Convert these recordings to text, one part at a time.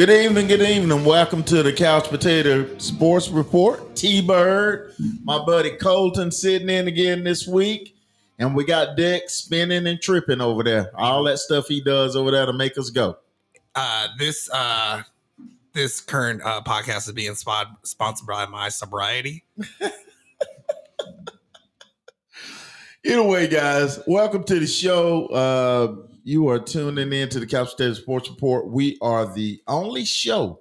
Good evening, good evening. Welcome to the Couch Potato Sports Report. T Bird, my buddy Colton sitting in again this week. And we got Dick spinning and tripping over there. All that stuff he does over there to make us go. Uh, this uh, this current uh, podcast is being spot- sponsored by my sobriety. Anyway, guys, welcome to the show. Uh, you are tuning in to the Couch Potato Sports Report. We are the only show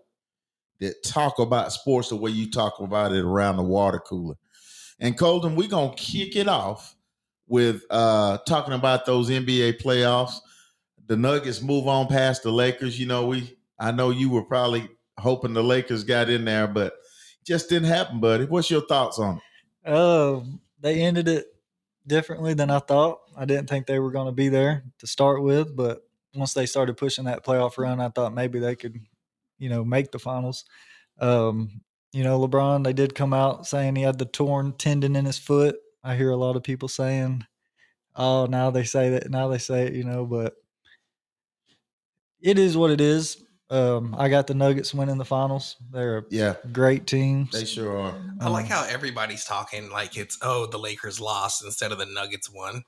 that talk about sports the way you talk about it around the water cooler. And Colton, we're gonna kick it off with uh talking about those NBA playoffs. The Nuggets move on past the Lakers. You know, we I know you were probably hoping the Lakers got in there, but just didn't happen, buddy. What's your thoughts on it? Uh, they ended it differently than I thought. I didn't think they were going to be there to start with, but once they started pushing that playoff run, I thought maybe they could, you know, make the finals. Um, you know, LeBron, they did come out saying he had the torn tendon in his foot. I hear a lot of people saying, "Oh, now they say that. Now they say it," you know, but it is what it is. Um, I got the Nuggets winning the finals. They're a Yeah, great team. they sure are. I like Um, how everybody's talking like it's oh the Lakers lost instead of the Nuggets won.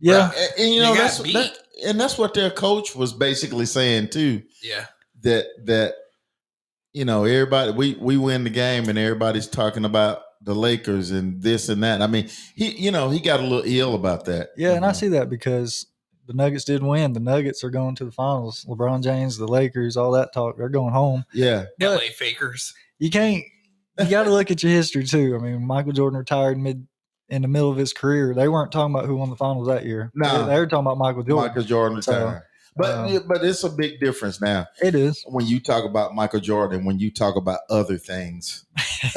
Yeah, And, and, you You know got that's that, and that's what their coach was basically saying too. Yeah, That that you know everybody we we win the game and everybody's talking about the Lakers and this and that. I mean he you know he got a little ill about that. Yeah, and I Mhm. see that because the Nuggets did win. The Nuggets are going to the finals. LeBron James, the Lakers, all that talk, they're going home. Yeah, But- LA Fakers. You can't. You got to look at your history too. I mean, Michael Jordan retired mid in the middle of his career. They weren't talking about who won the finals that year. No. they, they were talking about Michael Jordan. Michael Jordan So, retired. But um, yeah, but it's a big difference now It is. when you talk about Michael Jordan when you talk about other things.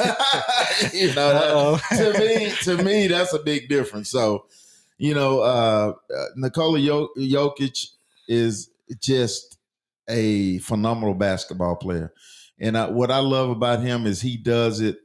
you know, that- to me, to me, that's a big difference. So, you know, uh, uh, Nikola Jokic is just a phenomenal basketball player, and uh, what I love about him is he does it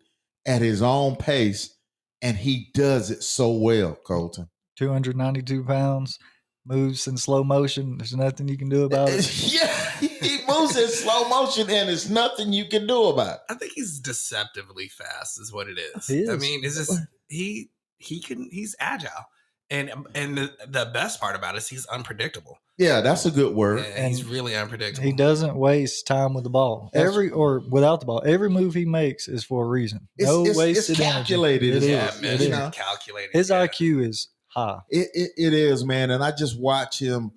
at his own pace, and he does it so well, Colton. 292 pounds, moves in slow motion. There's nothing you can do about it. yeah, he moves in slow motion, and there's nothing you can do about. it. I think he's deceptively fast, is what it is. He I mean, is this he he can he's agile, and um, and the, the best part about it is he's unpredictable. Yeah, that's a good word. Yeah, he's really unpredictable. He doesn't waste time with the ball. That's- Every or without the ball, every move he makes is for a reason. It's- no it's- it's wasted energy. calculated It. Yeah, is, man, It you calculated. His yeah. IQ is high. It, it it is, man, and I just watch him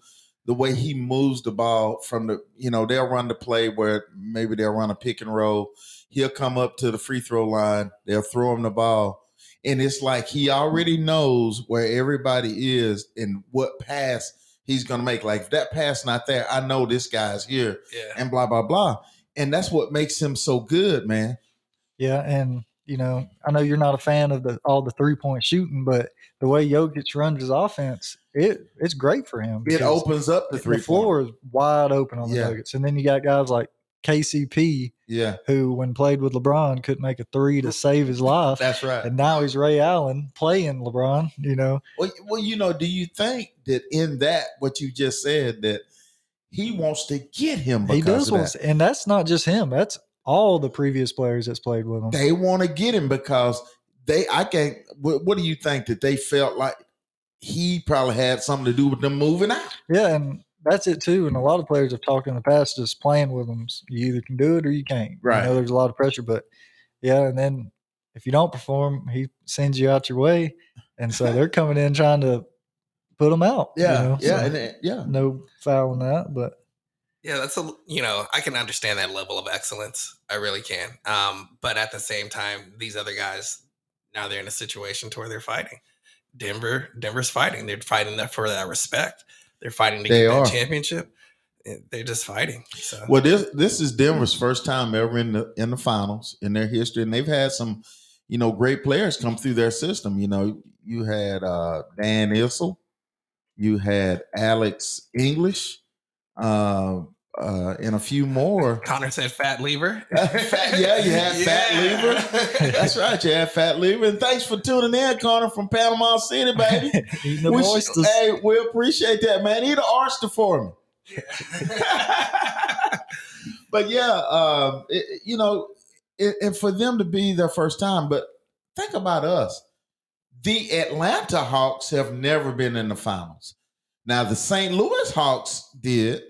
the way he moves the ball from the you know they'll run the play where maybe they'll run a pick and roll. He'll come up to the free throw line. They'll throw him the ball, and it's like he already knows where everybody is and what pass he's gonna make. Like if that pass not there, I know this guy's here, Yeah, and blah blah blah. And that's what makes him so good, man. Yeah, and you know, I know you're not a fan of the all the three point shooting, but the way Jokic runs his offense, it it's great for him. It opens up the three the three floor is wide open on the Yeah. Nuggets, and then you got guys like KCP Yeah, who, when played with LeBron, couldn't make a three to save his life, that's right. and now he's Ray Allen playing LeBron. You know, Well, well, you know, do you think that in that what you just said that he wants to get him because he does, want, that? and that's not just him. That's all the previous players that's played with him. They want to get him because they. I can't. What, what do you think that they felt like he probably had something to do with them moving out? Yeah, and that's it too. And a lot of players have talked in the past just playing with them. You either can do it or you can't. Right. I know there's a lot of pressure, but yeah, and then if you don't perform, he sends you out your way. And so they're coming in trying to put them out. you Yeah, know, yeah, so and it- yeah. no foul in that, but yeah. That's a you know I can understand that level of excellence. I really can. Um, but at the same time, these other guys now they're in a situation to where they're fighting. Denver, Denver's fighting. They're fighting that for that respect. They're fighting to They get are. that championship. They're just fighting. So Well, this this is Denver's first time ever in the in the finals in their history, and they've had some, you know, great players come through their system. You know, you had uh, Dan Issel, you had Alex English, uh, uh, and a few more. Connor said fat lever. Fat- yeah, you had Fat lever. That's right, you had Fat Lever, and thanks for tuning in, Connor from Panama City, baby. eating the We sh- oysters. hey, we appreciate that, man. Eat an oyster for me. but yeah, um, it- it- you know, it, and for them to be their first time, but think about us. The Atlanta Hawks have never been in the finals. Now the St. Louis Hawks did.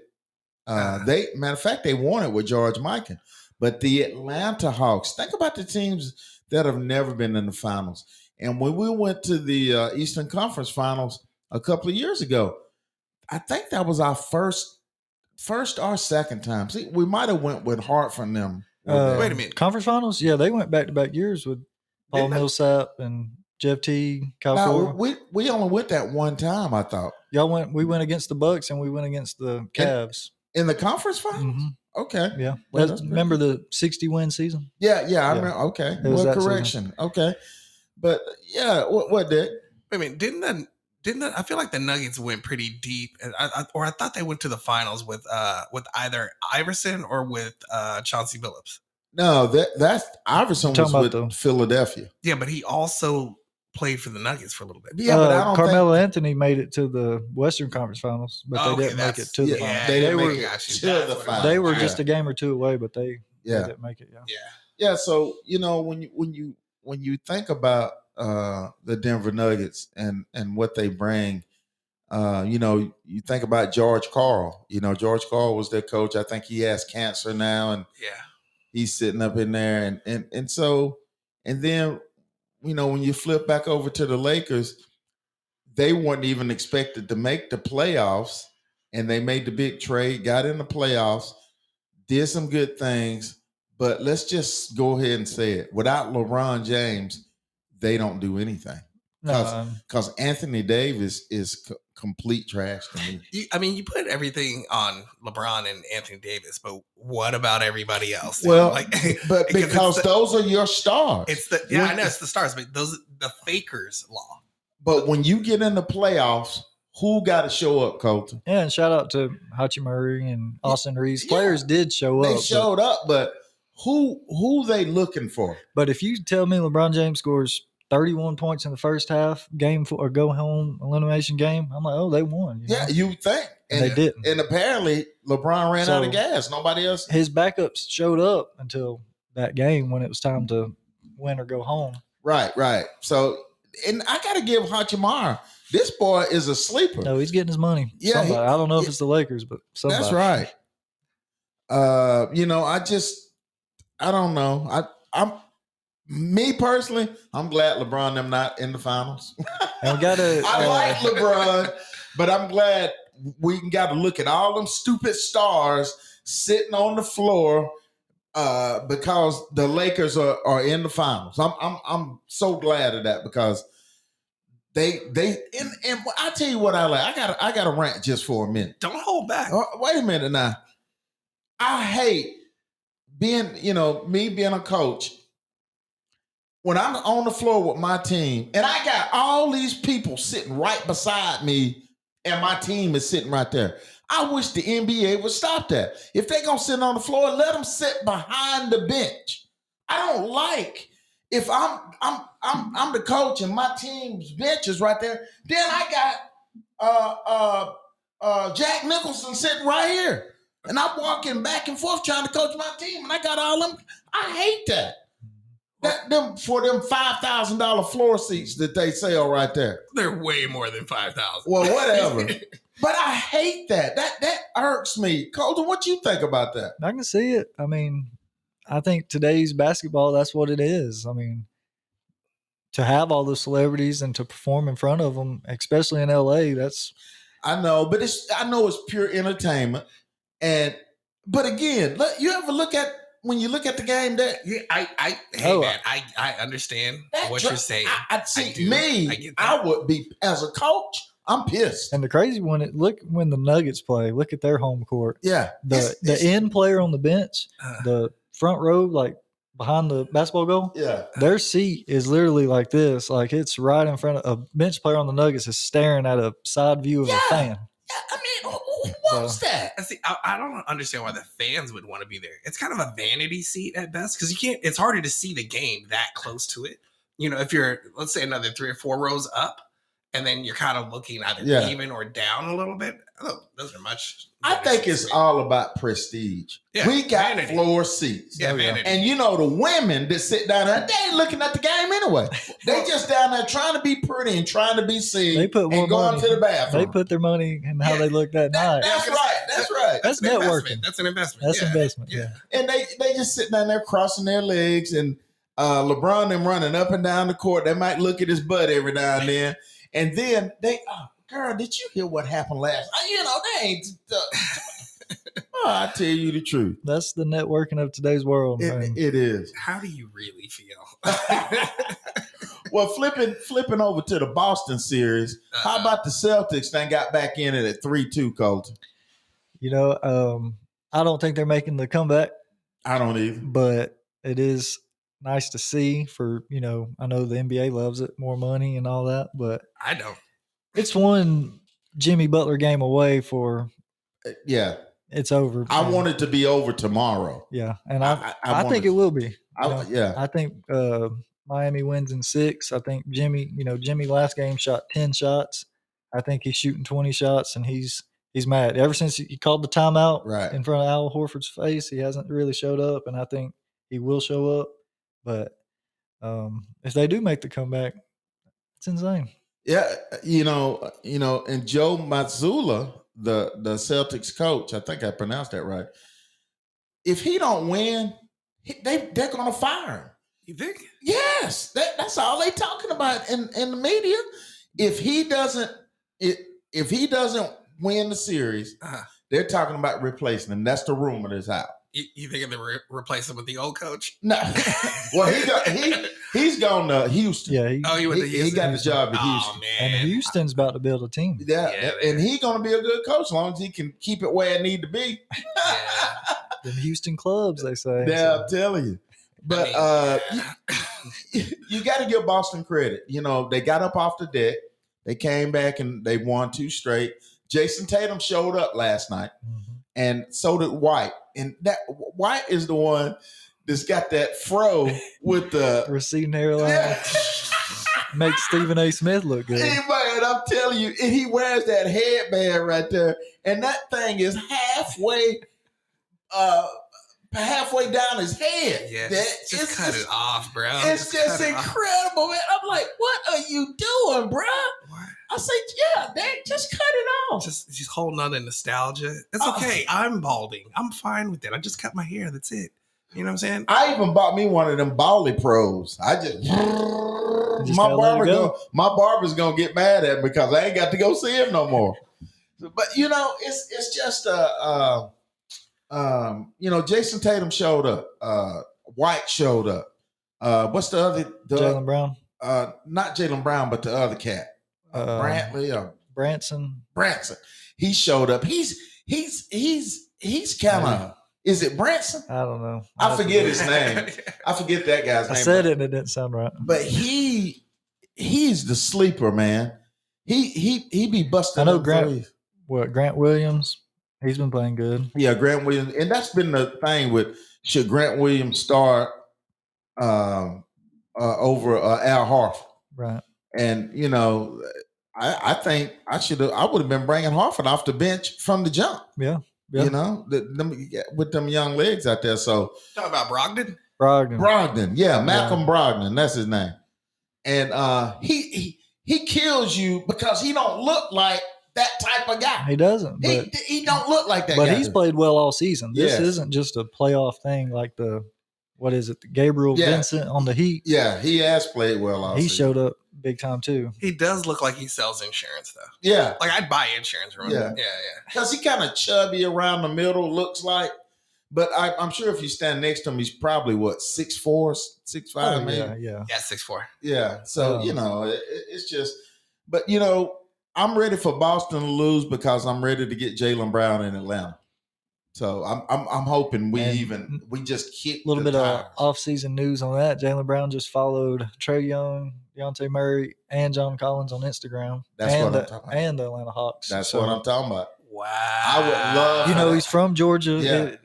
Uh, Ah. they matter of fact, they won it with George Mikan. But the Atlanta Hawks, think about the teams that have never been in the finals. And when we went to the uh, Eastern Conference Finals a couple of years ago, I think that was our first, first or second time. See, we might have went with Hart from them. Uh. Wait a minute. Conference finals? Yeah, they went back to back years with Paul Didn't they? Millsap and Jeff T. Kyle No, we we only went that one time. I thought Y'all went. We went against the Bucks and we went against the Cavs. In the conference final. hmm Okay, Yeah, Well, That's- that's pretty remember the sixty win season? yeah, yeah. I Yeah. remember. Okay, It was well, that season. correction. Okay, but yeah, what what did? I mean. Didn't the didn't the, I feel like the Nuggets went pretty deep, and I, I, or I thought they went to the finals with uh with either Iverson or with uh Chauncey Billups. No, that that's Iverson You're was with the- Philadelphia. Yeah, but he also played for the Nuggets for a little bit. Yeah, but I Uh, don't Carmelo Anthony made it to the Western Conference Finals, but Okay, they didn't make it to the yeah, finals. they They, were make it got you. to the finals. they were Yeah. just a game or two away, but they, they Yeah, didn't make it. Yeah. Yeah. yeah. So you know when you when you when you think about uh the Denver Nuggets and and what they bring, uh, you know, you think about George Karl. You know, George Karl was their coach. I think he has cancer now, and Yeah. he's sitting up in there and and and so and then you know when you flip back over to the Lakers, they weren't even expected to make the playoffs and they made the big trade, got in the playoffs, did some good things, but let's just go ahead and say it. Without LeBron James, they don't do anything No, Cause- um, cuz Anthony Davis is c- complete trash to me. You, I mean, you put everything on LeBron and Anthony Davis, but what about everybody else? Well, like, But Because it's the- those are your stars. it's the yeah, I know it's the stars, but those the fakers law. But when you get in the playoffs, who got to show up, Colton? yeah, and shout out to Hachimura and Austin Reaves. Yeah. Players did show They up. but- showed up, but who who they looking for? But if you tell me LeBron James scores 31 points in the first half, game for a go home elimination game, I'm like, oh, they won. you Yeah, know? you think? and they didn't. And apparently, LeBron ran out of gas. Nobody else. His backups showed up until that game when it was time to win or go home. Right, right. So, and I got to give Hachimura. This boy is a sleeper. No, he's getting his money. Yeah, he- I don't know if it's the Lakers, but somebody. That's right. Uh, you know, I just, I don't know. I, I'm, me personally, I'm glad LeBron and them not in the finals. And we got to. I like LeBron, but I'm glad we got to look at all them stupid stars sitting on the floor uh, because the Lakers are, are in the finals. I'm I'm I'm so glad of that because they they and, and I tell you what I like. I got I got to rant just for a minute. Don't hold back. Oh, wait a minute now. I hate being, you know, me being a coach. When I'm on the floor with my team, and I got all these people sitting right beside me, and my team is sitting right there. I wish the NBA would stop that. If they're gonna sit on the floor, let them sit behind the bench. I don't like if I'm I'm I'm I'm the coach and my team's bench is right there. Then I got uh uh uh, Jack Nicholson sitting right here. And I'm walking back and forth trying to coach my team, and I got all them. I hate that. That them for them five thousand dollar floor seats that they sell right there. They're way more than five thousand. Well, whatever. But I hate that. That that irks me. Colton, what do you think about that? I can see it. I mean, I think today's basketball, that's what it is. I mean, to have all the celebrities and to perform in front of them, especially in LA, that's I know, but it's I know it's pure entertainment. And but again, look, you ever look at when you look at the game that Yeah, I, I, hey Oh, man, I, I understand what dri- you're saying. I, I see do. me. I I would be as a coach. I'm pissed. and the crazy one. It look when the Nuggets play. Look at their home court. Yeah, The it's- the it's- end player on the bench, Uh, the front row, like behind the basketball goal. yeah. Their seat is literally like this. Like it's right in front of a bench player on the Nuggets is staring at a side view of Yeah. a fan. Yeah, I mean, who, who wants that? I see. I, I don't understand why the fans would want to be there. It's kind of a vanity seat at best because you can't. It's harder to see the game that close to it. You know, if you're let's say another three or four rows up, and then you're kind of looking either Yeah. even or down a little bit. Oh, those are much. I think it's me. all about prestige. Yeah, we got vanity. floor seats. yeah, vanity. And you know the women that sit down there, they ain't looking at the game anyway. They just down there trying to be pretty and trying to be seen. They put more and going money- to the bathroom. They put their money in how Yeah. they look that That- night. that's right. That's right. That's an investment. networking. That's an investment. That's yeah. investment. Yeah. Yeah. and they they just sitting down there crossing their legs and uh LeBron them running up and down the court. They might look at his butt every now and then, and then they, oh, girl, did you hear what happened last? You know, they ain't. Oh, I tell you the truth, That's the networking of today's world. man. it, it is. How do you really feel? Well, flipping flipping over to the Boston series. How Uh, about the Celtics? Then got back in it at three two. Colton. you know, um, I don't think they're making the comeback, I don't even. but it is nice to see for, you know, I know the NBA loves it, more money and all that, but I don't. it's one Jimmy Butler game away for Yeah, it's over. I And- want it to be over tomorrow. Yeah. And I, I, want think it will be. I, know. yeah, I think uh, Miami wins in six. I think Jimmy, you know, Jimmy last game shot ten shots. I think he's shooting twenty shots, and he's he's mad. Ever since he called the timeout Right. in front of Al Horford's face, he hasn't really showed up, and I think he will show up. But um, if they do make the comeback, it's insane. Yeah, you know, you know, and Joe Mazzulla, the the Celtics coach, I think I pronounced that right. If he don't win, he, they they're gonna fire him. You think? Yes, that, that's all they talking about in in the media. If he doesn't, it if he doesn't win the series, Uh-huh. they're talking about replacing him. That's the rumor that's out. You, you think they re- replace him with the old coach? No, well he got he he's gone to Houston. Yeah, he, Oh, you went to he, he got the job at Oh Houston. man. and Houston's about to build a team. Yeah, Yeah, and man. he gonna be a good coach as long as he can keep it where it need to be. The Houston clubs, they say. Yeah, so- I'm telling you. But I mean, uh, yeah. you got to give Boston credit. You know, they got up off the deck. They came back and they won two straight. Jayson Tatum showed up last night, Mhm. And so did White. And that White is the one that's got that fro with the. receding hairline Yeah. makes Stephen A. Smith look good. Hey, man, I'm telling you, and he wears that headband right there, and that thing is halfway, uh, halfway down his head. Yeah, That- just, just it's cut it off, bro. It's just cut it incredible, man. I'm like, what are you doing, bruh? What? I say, yeah, Dad, just cut it off. Just, just holding on to nostalgia. It's Oh. okay. I'm balding. I'm fine with it. I just cut my hair. That's it. You know what I'm saying? I even bought me one of them Bally Pros. I just, just my gotta barber go. go. my barber's gonna get mad at me because I ain't got to go see him no more. But you know, it's it's just uh, uh um you know, Jayson Tatum showed up, uh White showed up. Uh what's the other the Jaylen Brown, uh not Jaylen Brown, but the other cat. Uh, Uh, Brantley or Branson. Branson. He showed up. He's he's he's he's kind of is it Branson? I don't know. I to forget his name. I forget that guy's name. I said but, it and it didn't sound right. but he he's the sleeper, man. He he he be busting. I know Grant-. What Grant Williams? He's been playing good. Yeah, Grant Williams, and that's been the thing with should Grant Williams start um, uh, over uh, Al Horford, Right. and you know. I, I think I should have. I would have been bringing Horford off the bench from the jump. Yeah. Yeah. You know, the, them, with them young legs out there. So Talk about Brogdon. Brogdon. Brogdon, yeah, Malcolm Brogdon, that's his name. And uh he, he he kills you because he don't look like that type of guy. he doesn't, He, but he don't look like that but guy. he's played well all season. This Yes. isn't just a playoff thing like the what is it? The Gabriel Yeah. Vincent on the Heat. yeah, he has played well. All he season. showed up big time too. He does look like he sells insurance, though. Yeah, Like I'd buy insurance from him. Yeah. Yeah, yeah. because he kind of chubby around the middle, looks like. But I, I'm sure if you stand next to him, he's probably what six four, six five, Oh, maybe. yeah, yeah. Yeah, six four. Yeah. So, Um, you know, it, it- it's just, but, you know, I'm ready for Boston to lose because I'm ready to get Jaylen Brown in Atlanta. So I'm I'm, I'm hoping we And even we just kick A little the bit of tires. off-season news on that. Jaylen Brown just followed Trae Young, Dejounte Murray, and John Collins on Instagram. That's and what the, I'm talking about. And the Atlanta Hawks. That's So, what I'm talking about. Wow. I would love- You know, he's from Georgia. Yeah. It-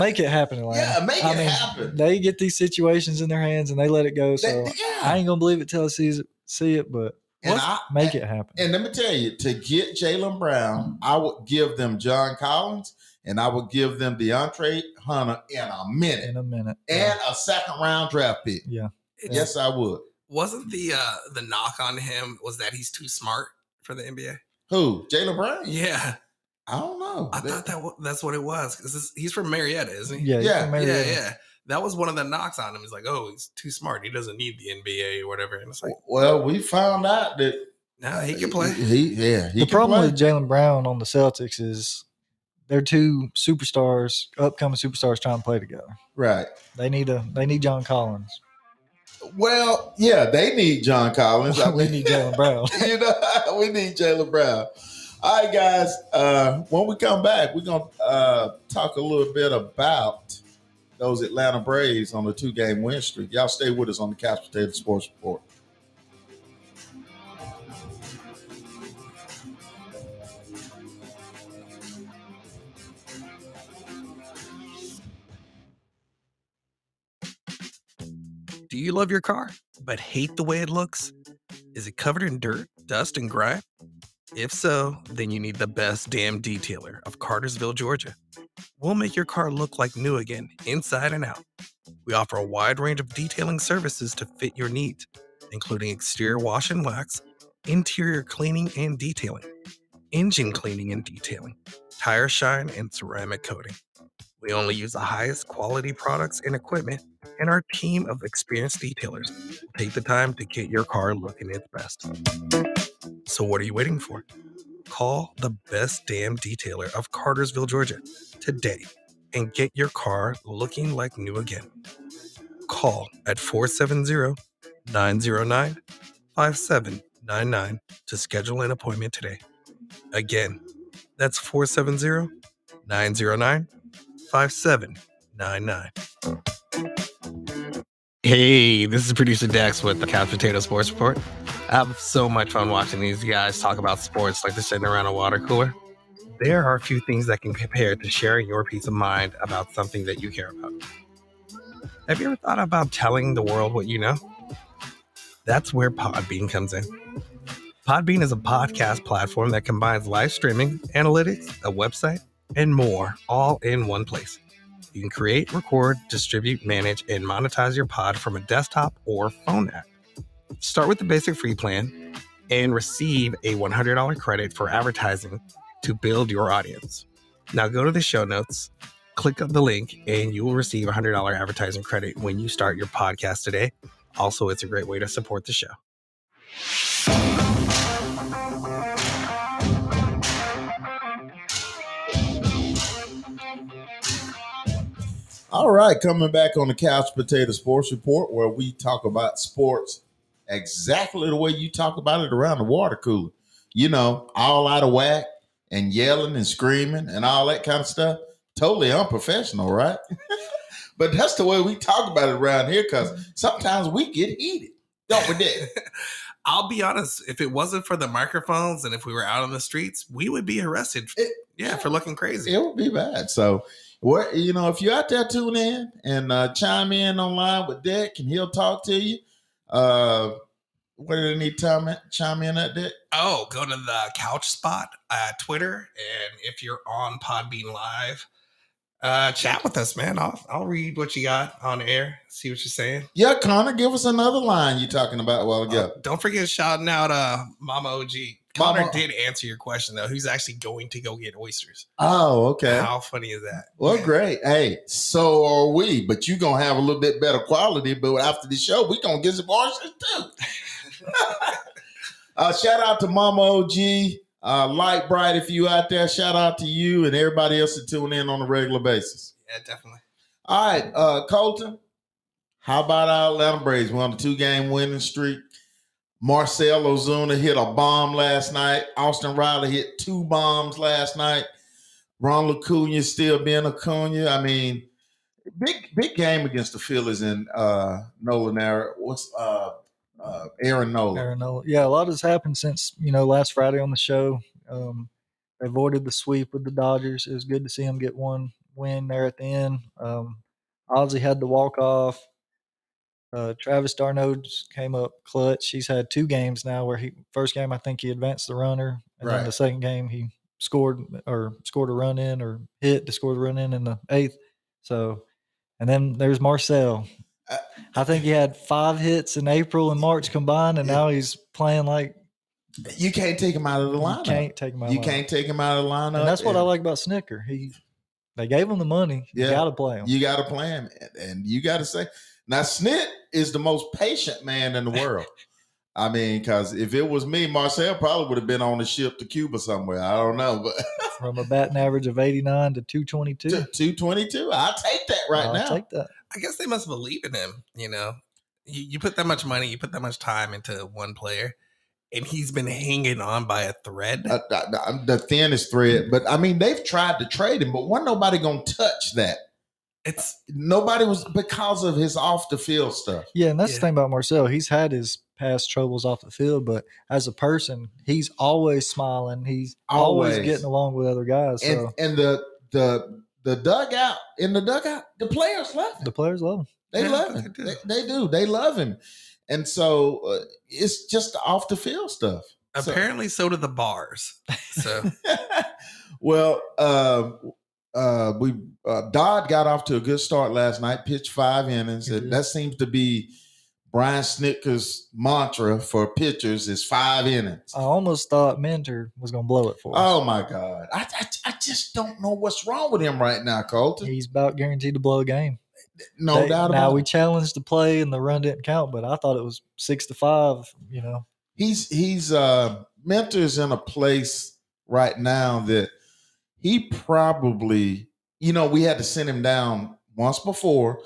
make it happen, Atlanta. Yeah, make I it mean, happen. They get these situations in their hands and they let it go. So That- I ain't gonna believe it till I see it, see it, but And Was- I Make it happen. And let me tell you, to get Jaylen Brown, I would give them John Collins and I would give them DeAndre Hunter in a minute in a minute. and a second round draft pick. yeah. It's- Yes, I would. Wasn't the uh the knock on him was that he's too smart for the NBA? Who? Jaylen Brown? Yeah, I don't know. I thought that wa- that's what it was because he's from Marietta, isn't he? Yeah. Yeah, Yeah. yeah, yeah. That was one of the knocks on him. He's like, oh, he's too smart. He doesn't need the NBA or whatever. And it's like, Well, we found out that no, he can play. He, yeah, he The can problem play. with Jaylen Brown on the Celtics is they're two superstars, upcoming superstars trying to play together. right. They need a they need John Collins. Well, yeah, they need John Collins. I we need Jaylen Brown. you know, we need Jaylen Brown. All right, guys. Uh, when we come back, we're gonna uh, talk a little bit about those Atlanta Braves on a two-game win streak. Y'all stay with us on the Couch Potato Sports Report. Do you love your car, but hate the way it looks? Is it covered in dirt, dust, and grime? If so, then you need the best damn detailer of Cartersville, Georgia. We'll make your car look like new again, inside and out. We offer a wide range of detailing services to fit your needs, including exterior wash and wax, interior cleaning and detailing, engine cleaning and detailing, tire shine, and ceramic coating. We only use the highest quality products and equipment and our team of experienced detailers will take the time to get your car looking its best. So, what are you waiting for? Call the best damn detailer of Cartersville, Georgia today and get your car looking like new again. Call at 470 909 5799 to schedule an appointment today. Again, that's 470 909 5799. Hey, this is producer Dex with the Couch Potato Sports Report. I have so much fun watching these guys talk about sports like they're sitting around a water cooler. There are a few things that can compare to sharing your peace of mind about something that you care about. Have you ever thought about telling the world what you know? That's where Podbean comes in. Podbean is a podcast platform that combines live streaming, analytics, a website, and more all in one place. You can create, record, distribute, manage, and monetize your pod from a desktop or phone app. Start with the basic free plan and receive a $100 credit for advertising to build your audience. Now go to the show notes, click on the link, and you will receive a $100 advertising credit when you start your podcast today. Also, it's a great way to support the show. All right, coming back on the Couch Potato Sports Report, where we talk about sports exactly the way you talk about it around the water cooler. You know, all out of whack and yelling and screaming and all that kind of stuff. Totally unprofessional, right? but that's the way we talk about it around here because sometimes we get heated. Don't we, Dick? I'll be honest, if it wasn't for the microphones and if we were out on the streets, we would be arrested. It- yeah, for looking crazy. it would be bad. So, what you know, if you're out there, tune in and uh, chime in online with Dick, and he'll talk to you. Uh, do they need to chime in, at Dick? Oh, go to the couch spot at Twitter. And if you're on Podbean Live, uh, chat with us, man. I'll, I'll read what you got on air, see what you're saying. Yeah, Connor, give us another line You're talking about a while ago. Uh, don't forget shouting out uh, Mama OG. Connor Mama- did answer your question, though. Who's actually going to go get oysters? oh, okay. How funny is that? Well, great. Hey, so are we, but you're gonna have a little bit better quality. But after the show, we're gonna get some oysters too. uh, shout out to Mama OG, uh, Light Bright. If you out there, shout out to you and everybody else that tune in on a regular basis. Yeah, definitely. All right, uh, Colton. How about our Atlanta Braves? We're on the two-game winning streak. Marcell Ozuna hit a bomb last night. Austin Riley hit two bombs last night. Ron Acuna still being a Acuna. I mean, big big game against the Phillies and uh, Nolan. Aaron, what's uh, uh, Aaron Nolan? Aaron Nola. Yeah, a lot has happened since you know last Friday on the show. Um, avoided the sweep with the Dodgers. It was good to see them get one win there at the end. Um, Ozzy had the walk off. Uh, Travis d'Arnaud came up clutch. He's had two games now where he first game I think he advanced the runner, and Right. then the second game he scored or scored a run in or hit to score the run in in the eighth. So, and then there's Marcell. Uh, I think he had five hits in April and March combined, and Yeah. now he's playing like You can't take him out of the lineup. you can't take him out. You lineup. can't take him out of the lineup. and that's what I like about Snitker. He they gave him the money. Yeah. You got to play him. You got to play him, and you got to say now. Snit is the most patient man in the world. I mean, because if it was me, Marcell probably would have been on the ship to Cuba somewhere. I don't know, but From a batting average of 89 to 222. two twenty two, I'll take that right I'll now. take that. I guess they must believe in him. You know, you, you put that much money, you put that much time into one player, and he's been hanging on by a thread. Uh, the, the thinnest thread, but I mean, they've tried to trade him, but wasn't nobody gonna touch that. It's Nobody was because of his off the field stuff. Yeah, and that's Yeah. the thing about Marcell. He's had his past troubles off the field, but as a person, he's always smiling. He's always, Always. getting along with other guys. And So and the the the dugout in the dugout, the players love him. the players love him. They Yeah, love they him. do. They, they do. They love him. And so uh, it's just off the field stuff. So- apparently so do the bars. So well, uh, uh, we uh, Dodd got off to a good start last night. Pitched five innings. He That, seems to be Brian Snitker's mantra for pitchers is five innings. I almost thought Minter was going to blow it for us. Oh my God! I, I I just don't know what's wrong with him right now, Colton. He's about guaranteed to blow a game. No They- doubt now about we challenged the play and the run didn't count, but I thought it was six to five. You know, he's he's uh Minter's in a place right now that he probably you know we had to send him down once before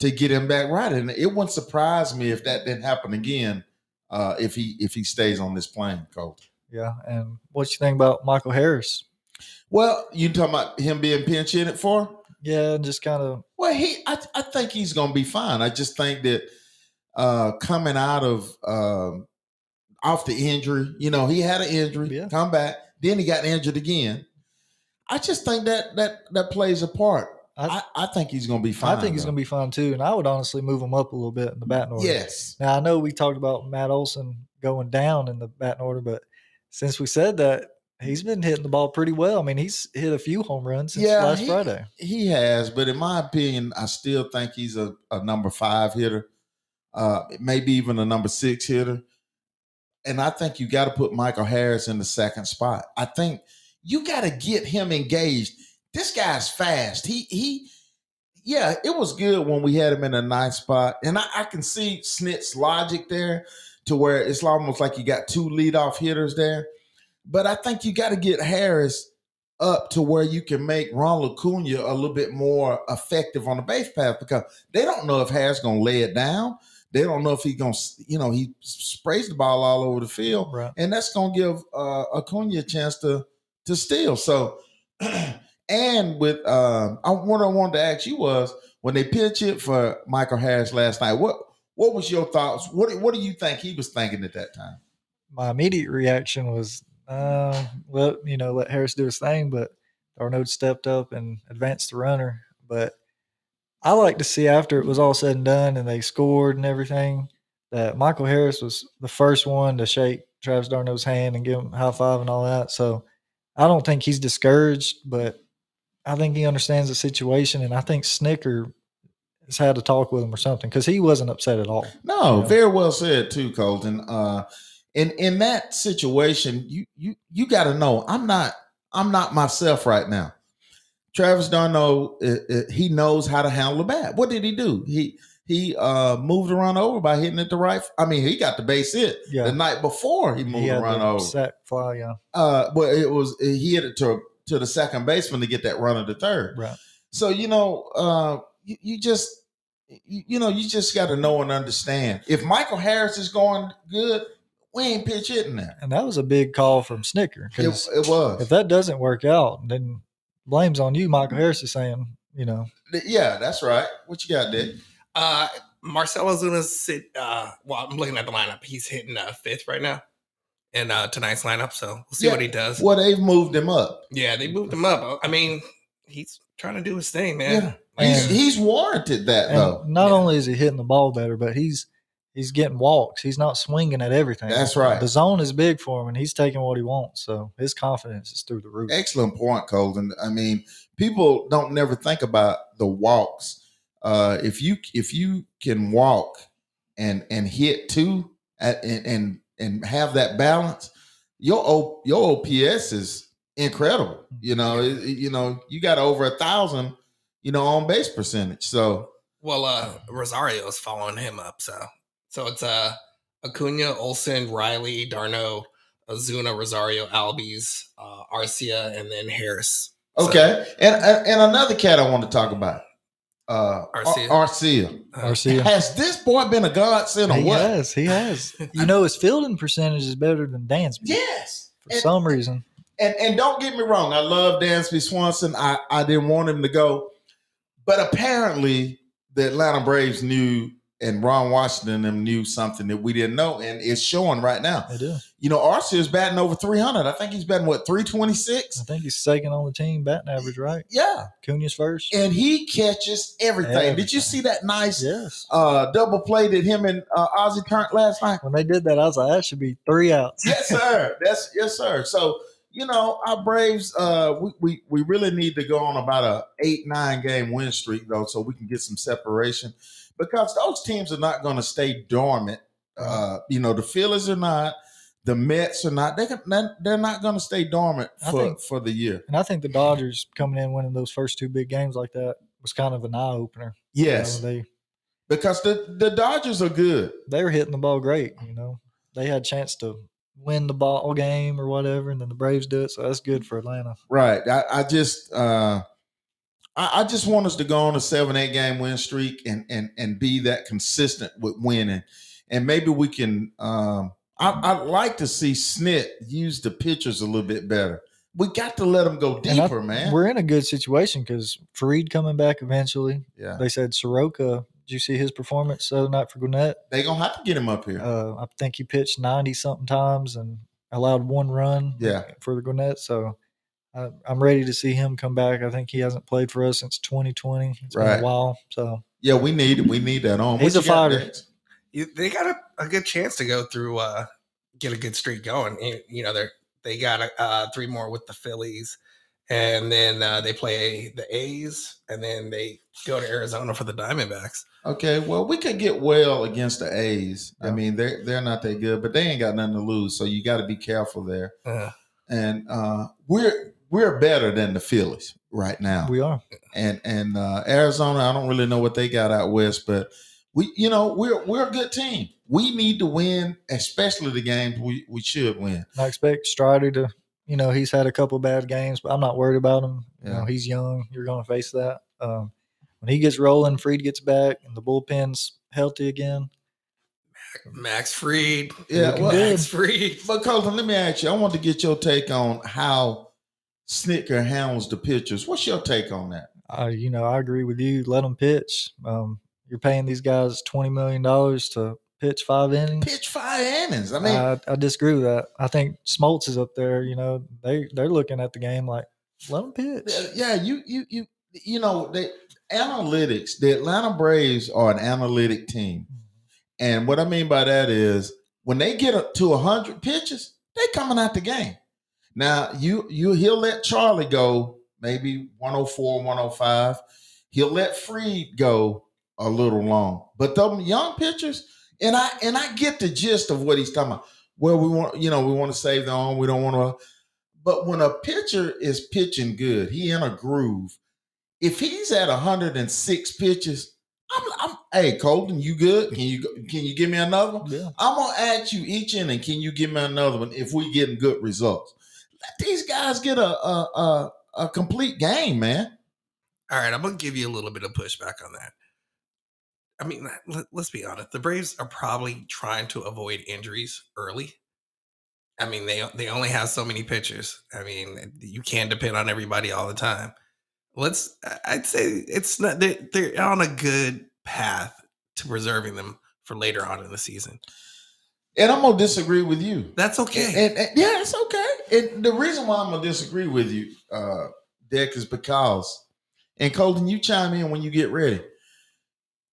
to get him back right and it wouldn't surprise me if that didn't happen again uh if he if he stays on this plane coach yeah. And what you think about Michael Harris? well you talking about him being pinch in it for Yeah, just kind of well he i, I think he's gonna be fine i just think that uh coming out of um off the injury you know he had an injury Yeah. come back then he got injured again i just think that that that plays a part I- i, I think he's gonna be fine I think he's going to be fine too. And I would honestly move him up a little bit in the batting order. yes Now I know we talked about Matt Olson going down in the batting order, but since we said that, he's been hitting the ball pretty well. I mean, he's hit a few home runs since Yeah, last he- Friday. he has but in my opinion i still think he's a, a number five hitter uh maybe even a number six hitter and i think you got to put michael harris in the second spot i think you got to get him engaged. This guy's fast. He he yeah it was good when we had him in a ninth spot. And i, I can see snit's logic there to where it's almost like you got two leadoff hitters there. But i think you got to get harris up to where you can make Ron Acuna a little bit more effective on the base path because they don't know if Harris going to lay it down. They don't know if he's going to, you know, he sprays the ball all over the field, Right. and that's going to give uh, Acuna a chance to to steal. So, and with um, I what I wanted to ask you was when they pitch it for Michael Harris last night. What what was your thoughts? What what do you think he was thinking at that time? My immediate reaction was, uh, well, you know, let Harris do his thing, but d'Arnaud stepped up and advanced the runner. But I like to see after it was all said and done and they scored and everything that Michael Harris was the first one to shake Travis d'Arnaud's hand and give him high five and all that. So I don't think he's discouraged, but I think he understands the situation. And I think Snitker has had to talk with him or something because he wasn't upset at all. No, Yeah. very well said too, Colton. Uh, in in that situation, you you you got to know I'm not I'm not myself right now. Travis d'Arnaud, uh, uh, he knows how to handle a bat. What did he do? He he uh, moved the run over by hitting it the right. I mean, he got the base hit Yeah. the night before he moved He the run over. sack fly, yeah. Uh, well, it was he hit it to to the second baseman to get that run of the third. Right. So you know, uh, you, you just you, you know you just got to know and understand. If Michael Harris is going good, we ain't pitch hitting there. And that was a big call from Snitker It, it was. if that doesn't work out, then blame's on you. Michael Harris is saying, you know, yeah, that's right. What you got, Dick? Uh Marcell Ozuna's sit uh well, I'm looking at the lineup. He's hitting uh fifth right now in uh tonight's lineup, so we'll see Yeah. what he does. Well, they've moved him up. Yeah, they moved him up. I mean, he's trying to do his thing, man. He's, And- he's warranted that though. not Yeah. only is he hitting the ball better, but he's he's getting walks. He's not swinging at everything. That's right. The zone is big for him, and he's taking what he wants. So his confidence is through the roof. Excellent point, Colton. I mean, people don't never think about the walks. Uh, if you if you can walk and and hit two at, and and and have that balance, your o, your OPS is incredible. You know, it- it- you know, you got over a thousand, you know, on base percentage. So Well, uh, Rosario is following him up. So, so it's uh, Acuna, Olson, Riley, d'Arnaud, Ozuna, Rosario, Albies, uh, Arcia, and then Harris. So, okay, and and and another cat I want to talk about, uh, Arcia. Ar- Arcia. uh, Has this boy been a godsend or He what? has. He has. You know, his fielding percentage is better than Dansby Yes. for And- some reason. and and don't get me wrong, I love Dansby Swanson. I I didn't want him to go, but apparently the Atlanta Braves knew, and Ron Washington and them knew something that we didn't know, and it's showing right now. They do. You know, Arcia is batting over three hundred. I think he's batting what 326. I think he's second on the team batting average, right? Yeah, Cunha's first. and he catches everything. Did you see that nice Yes. uh, double play that him and uh, Ozzy turned last night? When they did that, I was like, that should be three outs. yes, sir. That's yes, sir. So you know, our Braves, uh, we, we we really need to go on about a eight nine game win streak though, so we can get some separation because those teams are not going to stay dormant. Uh, you know, the Phillies are not, the Mets are not. They can, they're not going to stay dormant for think- for the year. And I think the Dodgers coming in winning those first two big games like that was kind of an eye opener. Yes, they because the the Dodgers are good. they were hitting the ball great. You know, they had a chance to win the ball game or whatever, and then the Braves do it. So that's good for Atlanta. Right. I, I just uh I, I just want us to go on a seven, eight game win streak and and and be that consistent with winning. And maybe we can um I, I'd like to see Snit use the pitchers a little bit better. We got to let them go And I- deeper, man. We're in a good situation because Fareed coming back eventually. Yeah. They said Soroka. Did you see his performance the other night for Gwinnett? They gonna have to get him up here. Uh, I think he pitched ninety something times and allowed one run. Yeah. for the Gwinnett. So I, I'm ready to see him come back. I think he hasn't played for us since 2020. It's been Right. a while. So yeah, we need we need that on. He's What a fighter. you, they got a, a good chance to go through, uh, get a good streak going. You- You know, they're they got uh, three more with the Phillies, and then uh, they play the A's, and then they go to Arizona for the Diamondbacks. Okay, well, we could get well against the A's. I mean, they're they're not that good, but they ain't got nothing to lose, so you got to be careful there. Uh, and uh, we're we're better than the Phillies right now. we are. and and uh, Arizona, I don't really know what they got out west, but we, you know, we're we're a good team. We need to win, especially the games we we should win. I expect Strider to, you know, he's had a couple bad games, but I'm not worried about him. You know, he's young. You're going to face that. Um, when he gets rolling, Fried gets back, and the bullpen's healthy again. Max Fried, Yeah, well. Max Fried. but Colton, let me ask you. I want to get your take on how Snitker handles the pitchers. What's your take on that? I, you know, I agree with you. Let them pitch. Um, you're paying these guys twenty million dollars to pitch five innings. Pitch five innings. I mean, I, I disagree with that. I think Smoltz is up there. You know, they they're looking at the game like let them pitch. yeah, you you you you know the analytics. The Atlanta Braves are an analytic team. And what I mean by that is when they get up to 100 pitches, they coming out the game. Now, you you he'll let Charlie go maybe 104, 105. He'll let Fried go a little long. But them young pitchers, and I and I get the gist of what he's talking about. Well, we want, you know, we want to save the arm. We don't want to. But when a pitcher is pitching good, he in a groove. If he's at 106 pitches, I'm, I'm hey Colton, you good? Can you can you give me another one? Yeah. I'm gonna ask you each inning. Can you give me another one if we getting good results? Let these guys get a a a, a complete game, man. All right, I'm gonna give you a little bit of pushback on that. I mean, let, us be honest. The Braves are probably trying to avoid injuries early. I mean, they they only have so many pitchers. I mean, you can't depend on everybody all the time. Let's. I'd say it's not. They're, they're on a good path to preserving them for later on in the season. And I'm gonna disagree with you. That's okay. And, and- yeah, it's okay. And the reason why I'm gonna disagree with you, uh, Dick, is because And Colton, you chime in when you get ready.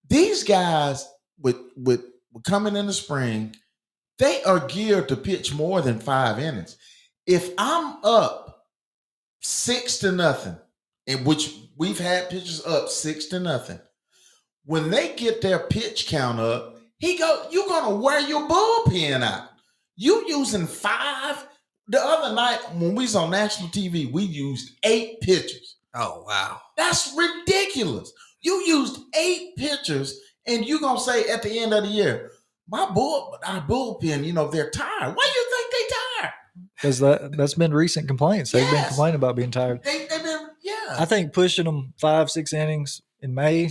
These guys with with, with coming in the spring, they are geared to pitch more than five innings. If I'm up six to nothing, in which we've had pitchers up six to nothing, when they get their pitch count up, he go, you're gonna wear your bullpen out. You using five. The other night when we was on national TV, we used eight pitchers. Oh wow. That's ridiculous. You used eight pitchers, and you gonna say at the end of the year, my bull, our bullpen, you know, they're tired. Why do you think they tired? because that that's been recent complaints. They've been complaining about being tired. They, they've been, yeah. I think pushing them five six innings in May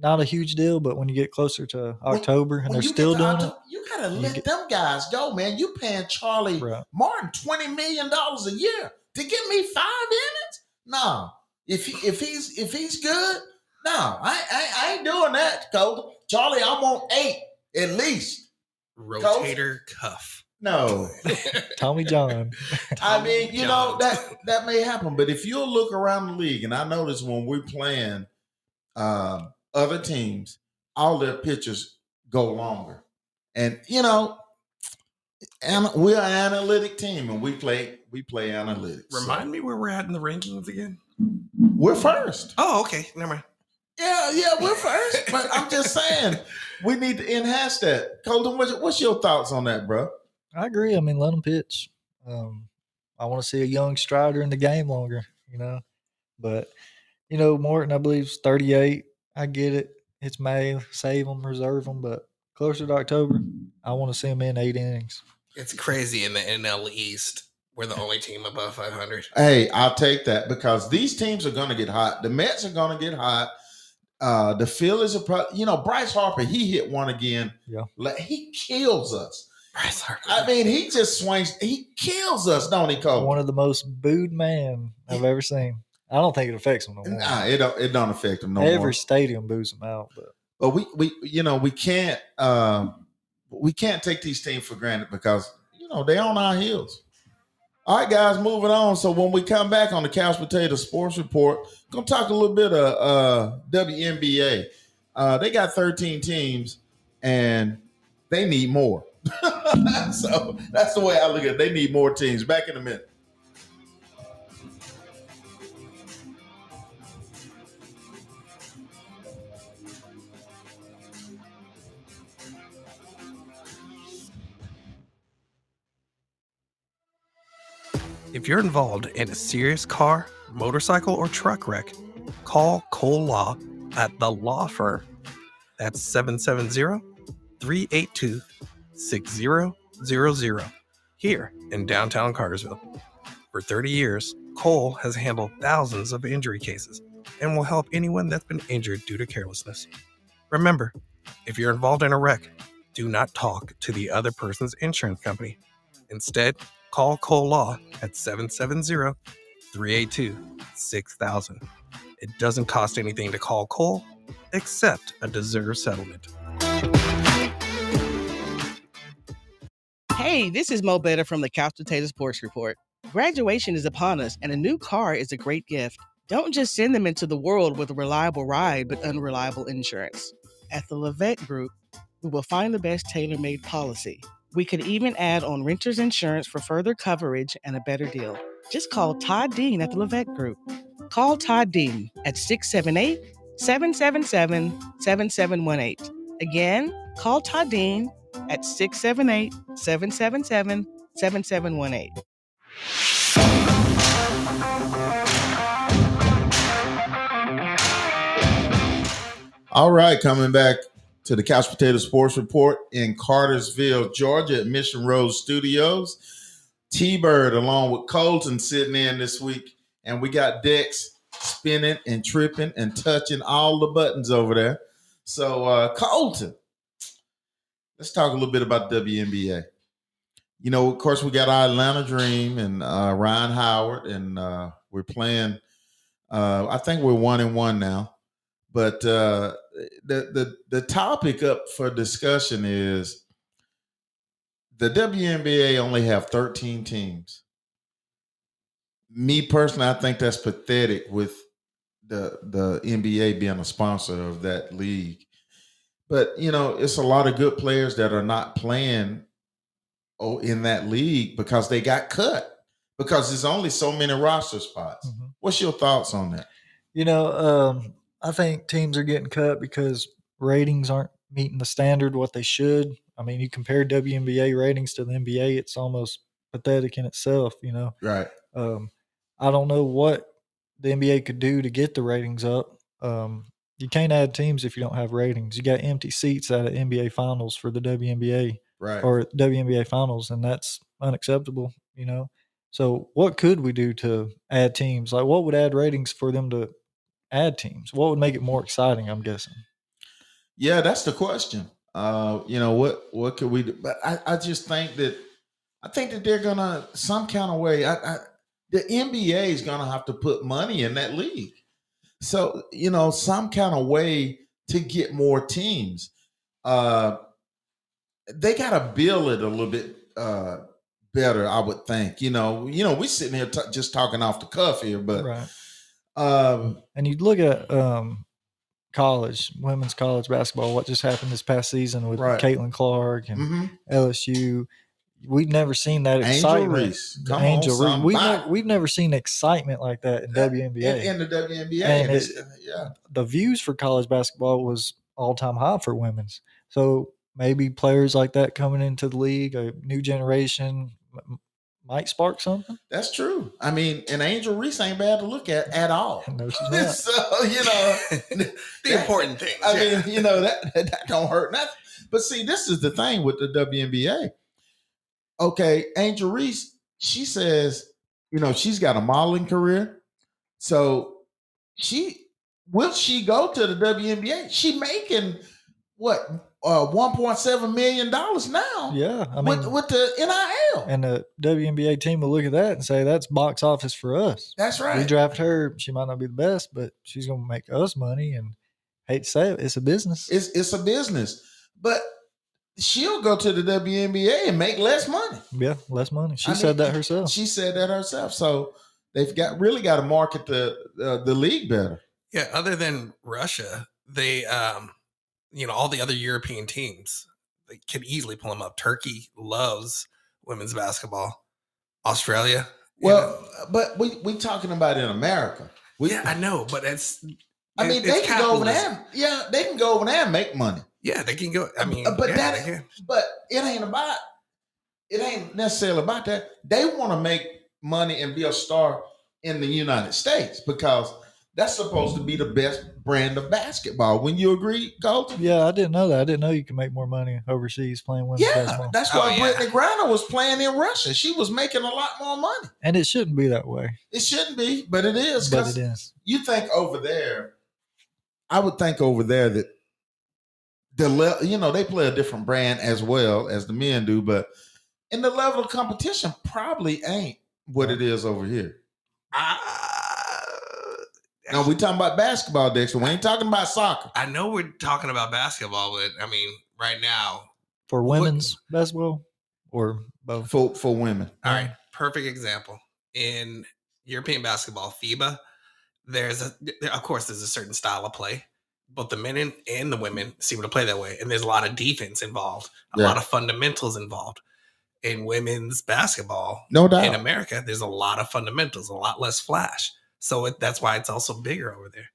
not a huge deal, but when you get closer to When- October and When they're still doing October, You gotta you let get- them guys go, man. You paying Charlie it, right. Morton twenty million dollars a year to give me five innings? No. If he, if he's if he's good, no, I, I I ain't doing that, Colton. Charlie, I want eight at least. Rotator cuff. No. Tommy John. I mean, you know that that may happen, but if you look around the league, and I notice when we're playing um, other teams, all their pitchers go longer, and you know, and we're an analytic team, and we play we play analytics. So Remind me where we're at in the rankings again. we're first. Oh, okay. Never mind. Yeah, yeah, we're first. but I'm just saying, we need to enhance that. Colton, what's, what's your thoughts on that, bro? I agree. I mean, let them pitch. Um, I want to see a young Strider in the game longer, you know. But you know, Morton, I believe, is 38. I get it. It's May. Save them, reserve them. But closer to October, I want to see them in eight innings. It's crazy in the NL East. We're the only team above 500. Hey, I'll take that because these teams are going to get hot. The Mets are going to get hot. Uh, the Phillies are, pro- you know, Bryce Harper, he hit one again. Yeah. Like, he kills us. Bryce Harper. I mean, he just swings, he kills us, don't he, Cole? One of the most booed man I've ever seen. I don't think it affects them no more. Nah, it don't, it don't affect them no Every more. stadium boos them out, but But we, we, you know, we can't, um, we can't take these teams for granted because you know they're on our heels. All right, guys, moving on. So when we come back on the Couch Potato Sports Report, gonna talk a little bit of uh, WNBA. Uh, they got 13 teams, and they need more. so that's the way I look at it. They need more teams. Back in a minute. If you're involved in a serious car, motorcycle, or truck wreck, call Cole Law at the Law Firm. That's 770 382 6000 here in downtown Cartersville. For 30 years, Cole has handled thousands of injury cases and will help anyone that's been injured due to carelessness. Remember, if you're involved in a wreck, do not talk to the other person's insurance company. Instead, call Cole Law at 770 382 6000. It doesn't cost anything to call Cole except a deserved settlement. Hey, this is Mo Better from the Couch Potato Sports Report. Graduation is upon us, and a new car is a great gift. Don't just send them into the world with a reliable ride but unreliable insurance. At the Levette Group, we will find the best tailor made policy. We could even add on renter's insurance for further coverage and a better deal. Just call Todd Dean at the Levette Group. Call Todd Dean at 678 777 7718. Again, call Todd Dean at 678 777 7718. All right, coming back to the Couch Potato Sports Report in Cartersville, Georgia, at Mission Road Studios. T Bird, along with Colton, sitting in this week, and we got Dex spinning and tripping and touching all the buttons over there. So, uh, Colton, let's talk a little bit about WNBA. You know, of course, we got our Atlanta Dream and uh, Rhyne Howard, and uh, we're playing. Uh, I think we're one and one now. But uh, the the the topic up for discussion is the WNBA only have 13 teams. Me personally, I think that's pathetic with the the NBA being a sponsor of that league. But you know, it's a lot of good players that are not playing oh in that league because they got cut because there's only so many roster spots. Mhm. What's your thoughts on that? You know, um, I think teams are getting cut because ratings aren't meeting the standard what they should. I mean, you compare WNBA ratings to the NBA, it's almost pathetic in itself. You know, Right. um, I don't know what the NBA could do to get the ratings up. Um, you can't add teams if you don't have ratings. You got empty seats at NBA Finals for the WNBA Right. or WNBA Finals, and that's unacceptable. You know, so what could we do to add teams? Like, what would add ratings for them to add teams? What would make it more exciting? I'm guessing. Yeah, that's the question. Uh, you know what what could we do? But I, I just think that I think that they're gonna some kind of way. I, I the NBA is gonna have to put money in that league. So you know some kind of way to get more teams. Uh, they gotta build it a little bit uh, better, I would think. You know, you know, we sitting here t- just talking off the cuff here, but right. Um, And you look at um, college, women's college basketball. What just happened this past season with Right. Caitlin Clark and mhm. LSU? We've never seen that Angel excitement. Reese, come Angel on, Reese. We've, we've never seen excitement like that in WNBA. in, in the WNBA. And And it- yeah, the views for college basketball was all time high for women's. So maybe players like that coming into the league, a new generation, might spark something. that's true. I mean, and Angel Reese ain't bad to look at at all. No, she's not. so you know, the important thing. I yeah. mean, you know that that don't hurt nothing. But see, this is the thing with the WNBA. Okay, Angel Reese, she says, you know, she's got a modeling career, so she will she go to the WNBA? She making what uh 1.7 million dollars now Yeah, I mean, with, with the NIL. and the WNBA team will look at that and say that's box office for us. That's right. We draft her. She might not be the best, but she's going to make us money. And hate to say it, it's a business. It's it's a business, but she'll go to the WNBA and make less money. yeah, less money. She I said mean, that herself. She said that herself. So they've got really got to market the uh, the league better. Yeah, other than Russia, they um you know, all the other European teams, they could easily pull them up. Turkey loves women's basketball. Australia. Well, know. but we we talking about in America. We, yeah, I know, but it's I mean, it- they it's can go over there. yeah, they can go over there and make money. Yeah, they can go. I mean, Uh, but yeah, that- But it ain't about. It ain't necessarily about that. They want to make money and be a star in the United States because that's supposed to be the best brand of basketball. When you agree, Colton? Yeah, I didn't know that. I didn't know you can make more money overseas playing women's Yeah, basketball. that's Oh, why yeah. Brittney Griner was playing in Russia. She was making a lot more money. And it shouldn't be that way, It shouldn't be, but it is. but 'cause it is. you think over there, I would think over there that the le- you know they play a different brand as well as the men do, but in the level of competition probably ain't what it is over here. Uh, Now we talking about basketball, Dexter. We ain't talking about soccer. I know we're talking about basketball, but I mean, right now, For What- women's basketball or both. for for women. all right, perfect example in European basketball, FIBA. There's a, of course, there's a certain style of play, Both the men and, and the women seem to play that way, and there's a lot of defense involved, a Yeah. lot of fundamentals involved. In women's basketball, No doubt. in America, there's a lot of fundamentals, a lot less flash. So it, that's why it's also bigger over there.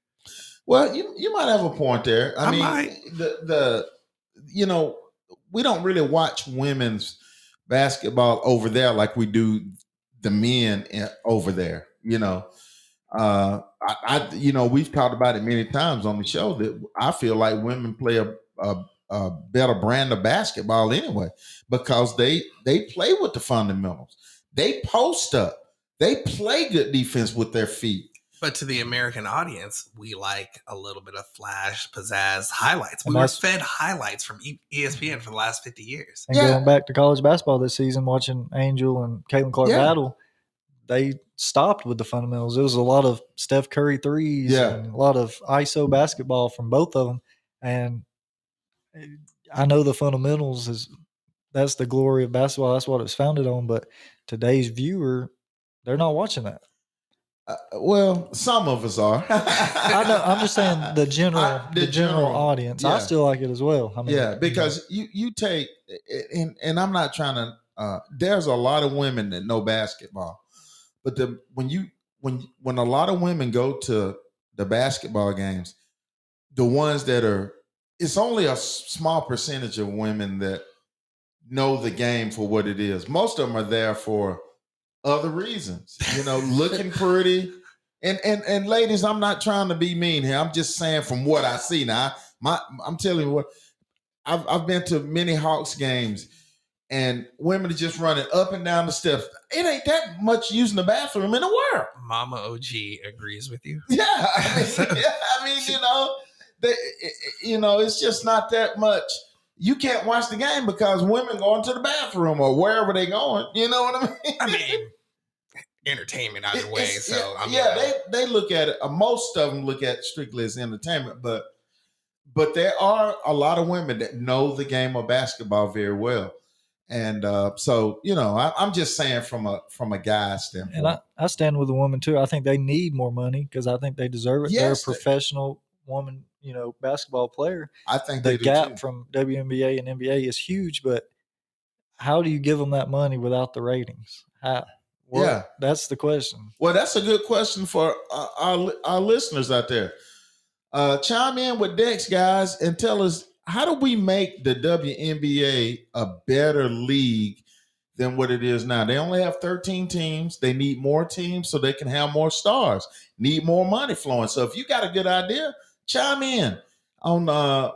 Well, you you might have a point there. I, I mean, might. the the you know we don't really watch women's basketball over there like we do the men in, over there. You know, uh, I, I you know we've talked about it many times on the show that I feel like women play a, a a better brand of basketball anyway because they they play with the fundamentals. They post up. They play good defense with their feet. But to the American audience, we like a little bit of flash, pizzazz, highlights. We And were fed highlights from E- ESPN for the last 50 years. And Yeah. going back to college basketball this season, watching Angel and Caitlin Clark Yeah. battle, they stopped with the fundamentals. It was a lot of Steph Curry threes Yeah. and a lot of ISO basketball from both of them. And I know the fundamentals is that's the glory of basketball. That's what it's founded on. But today's viewer, they're not watching that. Uh, well, some of us are. I know. I'm just saying the general, I- the, general, general, audience. yeah. I still like it as well. I mean, yeah, you know, because you you take and and I'm not trying to. Uh, there's a lot of women that know basketball, but the when you when when a lot of women go to the basketball games, the ones that are it's only a small percentage of women that know the game for what it is. Most of them are there for other reasons, you know, looking pretty. And and and ladies, I'm not trying to be mean here. I'm just saying from what I see now. My I'm telling you what I've I've been to many Hawks games and women are just running up and down the steps. It ain't that much using the bathroom in the world. Mama OG agrees with you. Yeah, I mean, yeah, I mean you know, they, you know, it's just not that much. You can't watch the game because women going to the bathroom or wherever they going. You know what I mean? I mean, entertainment either It- way. So it- I mean, yeah, uh, they they look at it. Uh, most of them look at strictly as entertainment, but but there are a lot of women that know the game of basketball very well, and uh, so you know, I, I'm just saying from a from a guy standpoint. and I, I stand with the woman too. I think they need more money because I think they deserve it. They're a Yes, they- professional woman, you know, basketball player. I think The gap too. from WNBA and NBA is huge, but how do you give them that money without the ratings? How? Well, Yeah. that's the question. Well, that's a good question for uh, our our listeners out there. Uh, chime in with Dex, guys, and tell us how do we make the WNBA a better league than what it is now? They only have 13 teams. They need more teams so they can have more stars. Need more money flowing. So if you got a good idea, chime in on uh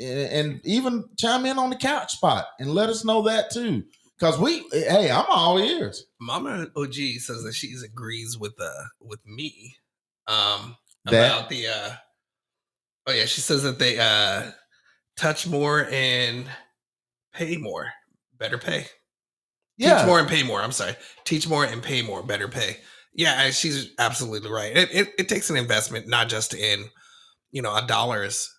and even chime in on the couch spot and let us know that too. Cause we, hey, I'm all ears. Mama OG says that she agrees with uh with me um That- about the uh oh yeah she says that they uh touch more and pay more better pay. Teach more and pay more i'm sorry. Teach more and pay more better pay. Yeah she's absolutely right. It, it, it takes an investment not just in you know a dollar's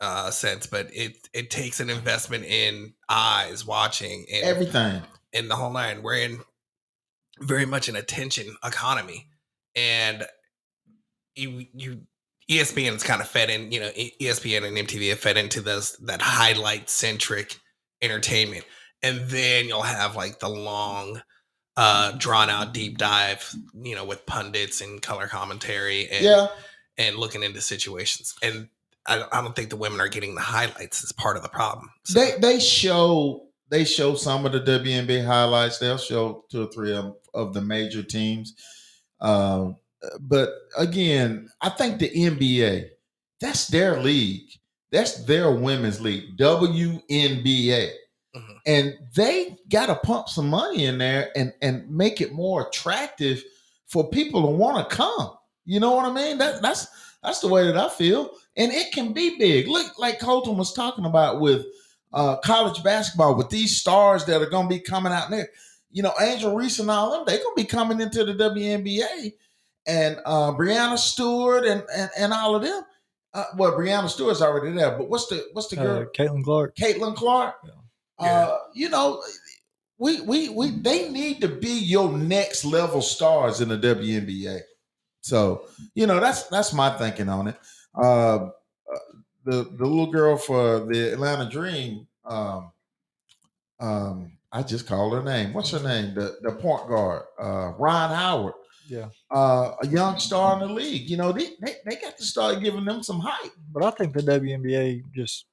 uh sense but it it takes an investment in eyes watching and everything. in the whole nine. We're in very much an attention economy, and you you ESPN is kind of fed in. You know, ESPN and MTV have fed into this that highlight centric entertainment, and then you'll have like the long. Uh, drawn out deep dive, you know, with pundits and color commentary and Yeah, and looking into situations. And I, I don't think the women are getting the highlights as part of the problem. So- they they show they show some of the WNBA highlights. They'll show two or three of, of the major teams. Um, but again, I think the NBA that's their league. That's their women's league, WNBA. Mhm. And they got to pump some money in there and and make it more attractive for people to want to come. You know what I mean? That that's that's the way that I feel. And it can be big. Look, like Colton was talking about with uh, college basketball, with these stars that are going to be coming out there. You know, Angel Reese and all of them, they're going to be coming into the WNBA. And uh, Breanna Stewart and, and and all of them. Uh, well, Breanna Stewart's already there, but what's the what's the girl? Uh, Caitlin Clark. Caitlin Clark. Yeah. Uh, you know, we we we they need to be your next level stars in the WNBA. So you know that's that's my thinking on it. Uh, the the little girl for the Atlanta Dream. Um, um, I just called her name. What's her name? The the point guard, uh, Rhyne Howard. Yeah. Uh, a young star in the league. You know, they, they they got to start giving them some hype. But I think the WNBA just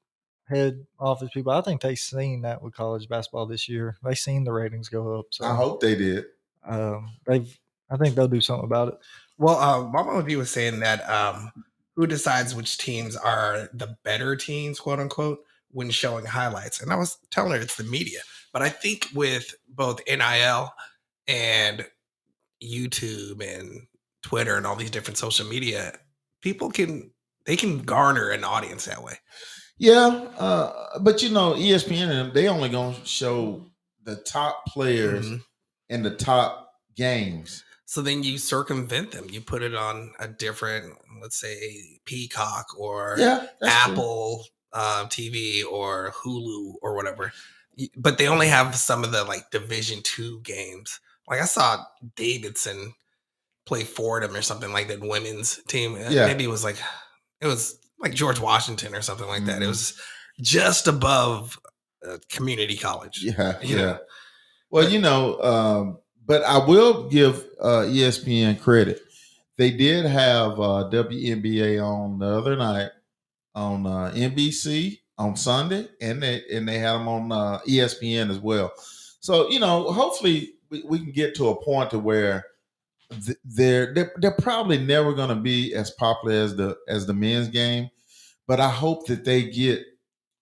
head office people. I think they seen that with college basketball this year. They seen the ratings go up. So I hope they did. um, they've. I think they'll do something about it. Well, uh, Mama OG was saying that um, who decides which teams are the better teams, quote unquote, when showing highlights. And I was telling her it's the media. But I think with both NIL and YouTube and Twitter and all these different social media, people can they can garner an audience that way. Yeah, uh, but you know, ESPN and them, they only gonna show the top players Mhm. in the top games. So then you circumvent them. You put it on a different, let's say, Peacock or Yeah. Apple uh, TV or Hulu or whatever. But they only have some of the like Division Two games. Like I saw Davidson play Fordham or something like that women's team. Yeah. Maybe it was like it was like George Washington or something like that. It Mhm. was just above uh, community college. Yeah, yeah. know? Well, you know, um, but I will give uh, ESPN credit. They did have uh, WNBA on the other night on uh, NBC on Sunday, and they and they had them on uh, ESPN as well. So you know, hopefully we, we can get to a point to where th- they're they're, they're probably never going to be as popular as the as the men's game, but I hope that they get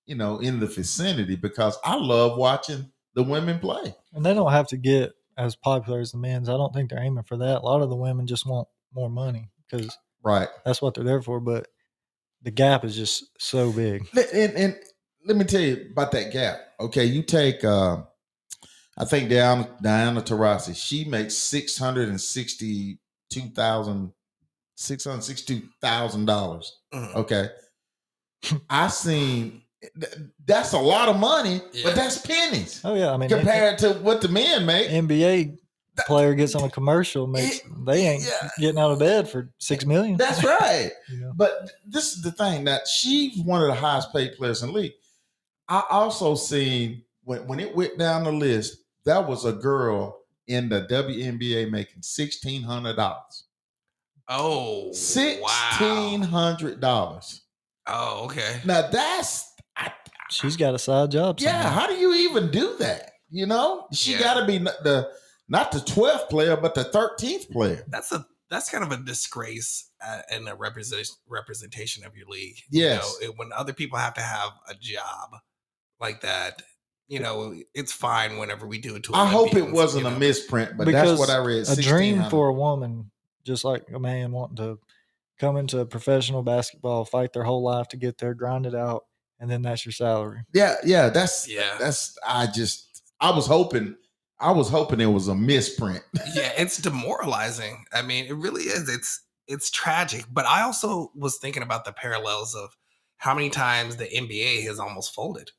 you know in the vicinity because I love watching the women play. And they don't have to get as popular as the men's. I don't think they're aiming for that. A lot of the women just want more money because Right. that's what they're there for. But the gap is just so big. And, and let me tell you about that gap. Okay, you take uh I think Diana Diana Taurasi, she makes six hundred and sixty two thousand six hundred sixty two thousand dollars. Mhm. Okay. I seen th- that's a lot of money, Yeah. but that's pennies Oh yeah, I mean compared to what the men make. NBA player gets on a commercial makes they ain't Yeah. getting out of bed for six million. That's right. You know? But this is the thing that she's one of the highest paid players in the league. I also seen when when it went down the list, that was a girl in the WNBA making sixteen hundred dollars. Oh, Sixteen wow. hundred dollars. Oh, okay. Now that's I, She's got a side job. yeah. How do you even do that? You know, she Yeah. got to be the not the twelfth player, but the thirteenth player. That's a that's kind of a disgrace uh, and a representation representation of your league. Yes. you know, it- when other people have to have a job like that, you know, it's fine whenever we do it to. I hope it wasn't you a misprint, but Because that's what I read. a dream for a woman, just like a man wanting to come into professional basketball, fight their whole life to get there, grind it out, and then that's your salary. Yeah, yeah, that's Yeah. That's I just I was hoping I was hoping it was a misprint. yeah, it's demoralizing. I mean, it really is. It's it's tragic. But I also was thinking about the parallels of how many times the NBA has almost folded.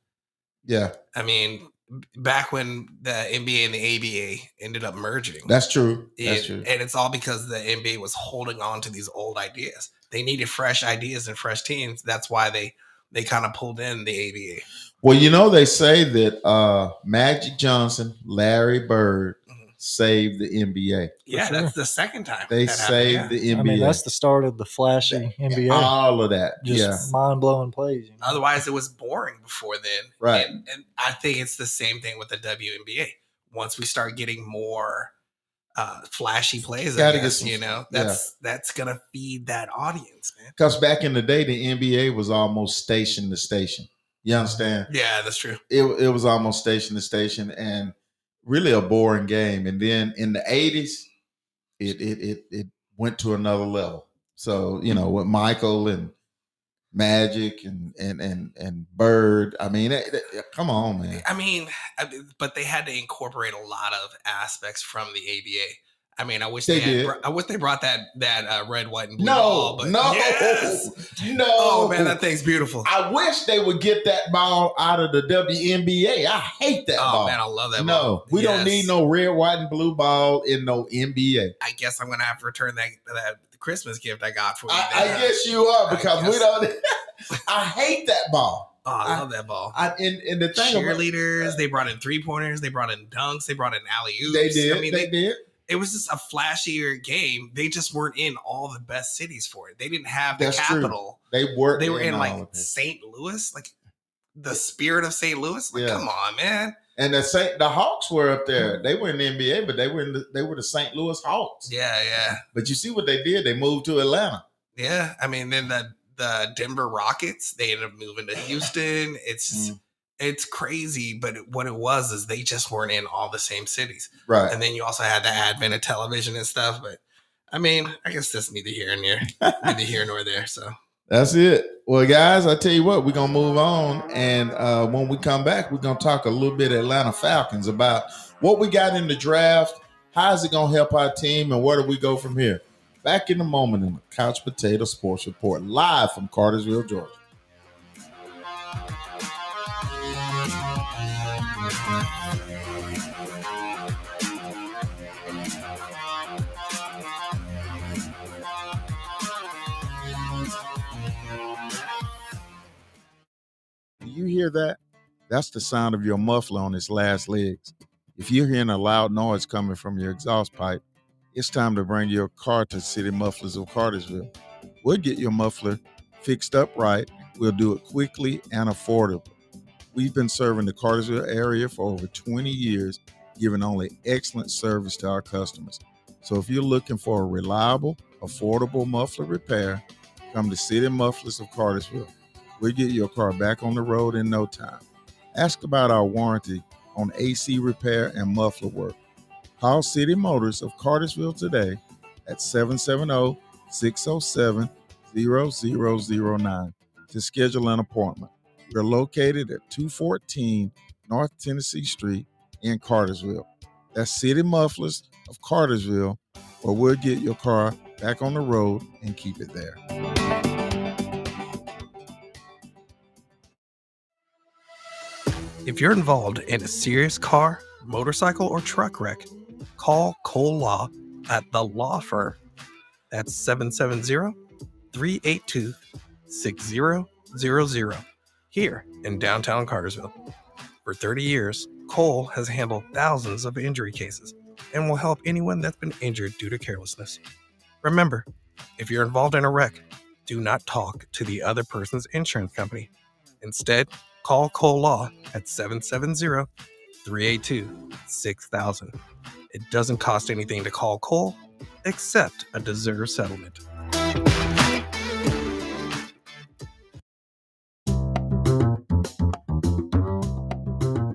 Yeah, I mean, back when the NBA and the ABA ended up merging. that's true. That's It- true. And it's all because the NBA was holding on to these old ideas. They needed fresh ideas and fresh teams. That's why they they kind of pulled in the ABA. Well, you know they say that uh Magic Johnson, Larry Bird Mhm. saved the NBA. Yeah, sure. that's the second time They that happened, saved yeah. the NBA. I mean, that's the start of the flashy NBA. all of that. just yeah, mind blowing plays. You know? Otherwise, it was boring before then. Right. And, and I think it's the same thing with the WNBA. Once we start getting more uh, flashy plays, Gotta guess, some- you know, yeah. that's that's gonna feed that audience, man. because back in the day, the NBA was almost station to station. You understand? Yeah, that's true. It it was almost station to station, and really a boring game. And then in the eighties, it it it it went to another level. So you know with Michael and Magic and and and and Bird. I mean, it- it- come on, man. I mean, I but they had to incorporate a lot of aspects from the ABA. I mean, I wish They they, had. I wish they brought that that uh, red, white, and blue. No, ball, but no, yes! no. Oh man, that thing's beautiful. I wish they would get that ball out of the WNBA. I hate that oh ball. man, I love that. no, ball. we don't need no red, white, and blue ball in no NBA. I guess I'm gonna have to return that that Christmas gift I got for you. I, I guess you are because we don't. I hate that ball. Oh, I I- love that ball. I, and, and the thing about, Cheerleaders, they brought in three pointers, they brought in dunks, they brought in alley oops. they did, I mean, they, they, did. it was just a flashier game. They just weren't in all the best cities for it. They didn't have the That's true. capital. They worked. They were in all like. St. Louis, like the spirit of St. Louis. Like, Yeah. come on, man. And the Saint, the Hawks were up there. They were in the NBA, but they were in the, they were the St. Louis Hawks. Yeah, yeah, But you see what they did? They moved to Atlanta. yeah. I mean, then the the Denver Rockets, they ended up moving to Houston. It's Mm. it's crazy, but what it was is they just weren't in all the same cities. Right. and then you also had the advent of television and stuff. But I mean, I guess that's neither here and there, neither here nor there. So That's it. Well, guys, I tell you what, we're gonna move on, and uh, when we come back, we're gonna talk a little bit Atlanta Falcons about what we got in the draft, how is it gonna help our team, and where do we go from here. Back in a moment in the Couch Potato Sports Report, live from Cartersville, Georgia. Hear that? That's the sound of your muffler on its last legs. If you're hearing a loud noise coming from your exhaust pipe, it's time to bring your car to City Mufflers of Cartersville. We'll get your muffler fixed up right. We'll do it quickly and affordably. We've been serving the Cartersville area for over 20 years, giving only excellent service to our customers. So if you're looking for a reliable, affordable muffler repair, come to City Mufflers of Cartersville. We'll get your car back on the road in no time. Ask about our warranty on AC repair and muffler work. Call City Motors of Cartersville today at 770 607 0009 to schedule an appointment. We're located at 214 North Tennessee Street in Cartersville. That's City Mufflers of Cartersville, where we'll get your car back on the road and keep it there. If you're involved in a serious car, motorcycle, or truck wreck, call Cole Law at the Law Firm. That's 770 382 6000 here in downtown Cartersville. For 30 years, Cole has handled thousands of injury cases and will help anyone that's been injured due to carelessness. Remember, if you're involved in a wreck, do not talk to the other person's insurance company. Instead, call Cole Law at 770 382 6000. It doesn't cost anything to call Cole except a deserved settlement.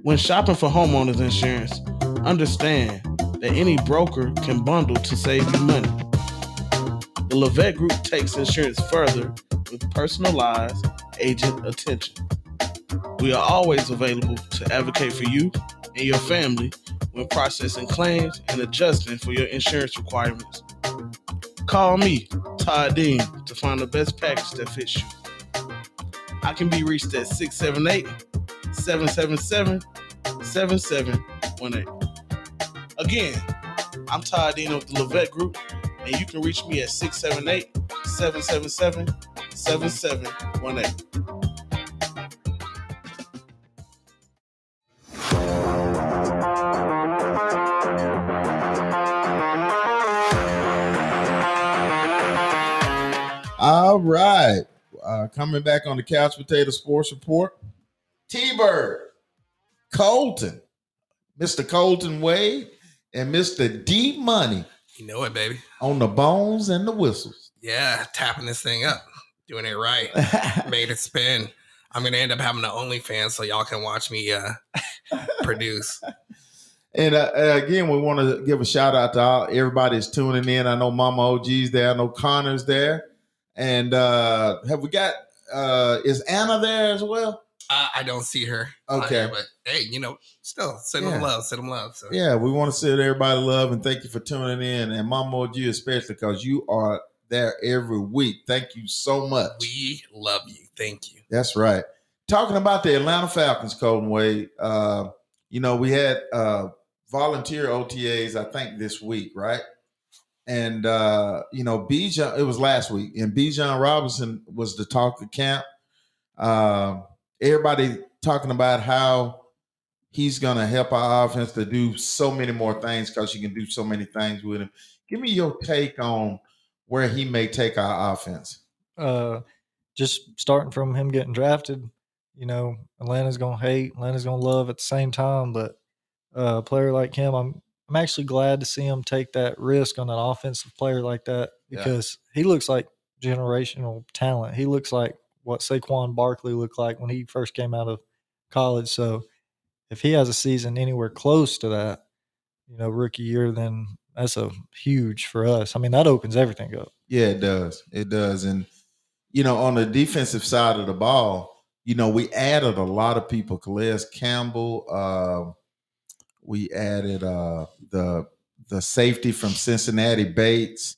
When shopping for homeowners insurance, understand that any broker can bundle to save you money. The Levette Group takes insurance further with personalized agent attention. We are always available to advocate for you and your family when processing claims and adjusting for your insurance requirements. Call me, Todd Dean, to find the best package that fits you. I can be reached at 678 777 7718. Again, I'm Todd Dean of the Levette Group, and you can reach me at 678 777 7718. All right. Uh, coming back on the Couch Potato Sports Report, T Bird, Colton, Mr. Colton Wade, and Mr. D Money You know it, baby. on the bones and the whistles. Yeah, tapping this thing up, doing it right, made it spin. I'm gonna end up having an OnlyFans so y'all can watch me uh, produce. And uh, uh, again, we want to give a shout out to all, everybody that's tuning in. I know Mama OG's there. I know Connor's there. And uh, have we got, uh, is Anna there as well? I, I don't see her. Okay. here, but hey, you know, still send them love, send them love. So Yeah, we want to send everybody love and thank you for tuning in. And Mama OG especially because you are there every week. Thank you so much. we love you. Thank you. That's right. Talking about the Atlanta Falcons, Colton Wade. Uh, you know, we had uh, volunteer OTAs, I think, this week, right? And uh, you know, Bijan, it was last week, and Bijan Robinson was the talk of camp. Um, everybody talking about how he's gonna help our offense to do so many more things because you can do so many things with him. Give me your take on where he may take our offense. uh, just starting from him getting drafted, you know, Atlanta's gonna hate, Atlanta's gonna love at the same time. But uh, a player like him, I'm I'm actually glad to see him take that risk on an offensive player like that Yeah. because he looks like generational talent. He looks like what Saquon Barkley looked like when he first came out of college. So if he has a season anywhere close to that, you know, rookie year, then that's a huge for us. I mean, that opens everything up. Yeah, it does. It does. And you know, on the defensive side of the ball, you know, we added a lot of people. Calais Campbell. Uh, we added uh, the the safety from Cincinnati Bates.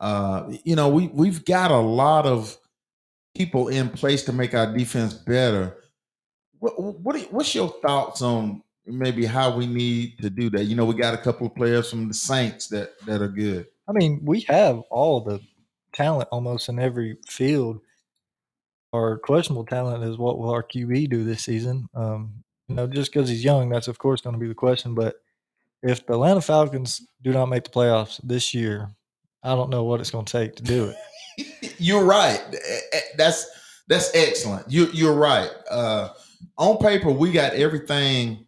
Uh, you know, we we've got a lot of people in place to make our defense better. What what what's your thoughts on maybe how we need to do that? You know, we got a couple of players from the Saints that that are good. I mean, we have all the talent almost in every field. our questionable talent is what will our QB do this season? Um, you know, just because he's young, that's of course going to be the question. But if the Atlanta Falcons do not make the playoffs this year, I don't know what it's going to take to do it. You're right. Eh, eh, That's that's excellent. You you're right. Uh, on paper, we got everything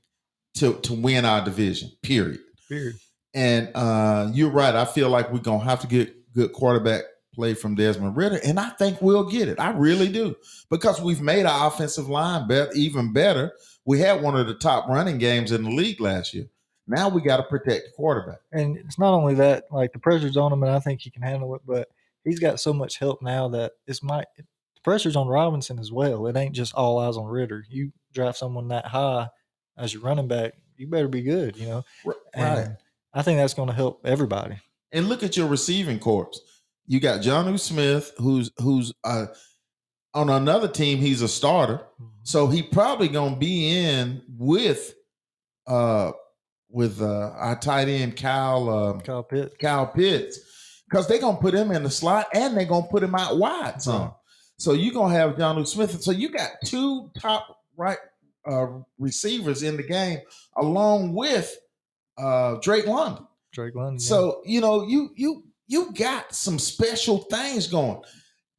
to to win our division. Period. Period. And uh, you're right. I feel like we're gonna have to get good quarterback play from Desmond Ridder, and I think we'll get it. I really do because we've made our offensive line better, even better. We had one of the top running games in the league last year. Now we got to protect the quarterback. And it's not only that, like the pressure's on him, and I think he can handle it. But he's got so much help now that it's my the pressure's on Robinson as well. It ain't just all eyes on Ridder. You draft someone that high as your running back, you better be good. You know, Right. and I think that's going to help everybody. And look at your receiving corps. You got Jonnu Smith, who's who's uh, on another team. He's a starter, so he probably gonna be in with uh with uh our tight end Kyle uh, Kyle Pitts. Kyle Pitts because they're gonna put him in the slot and they're gonna put him out wide some. So you're gonna have Jonnu Smith. So you got two top right uh, receivers in the game along with uh, Drake London. Drake London. yeah. So you know, you you you got some special things going.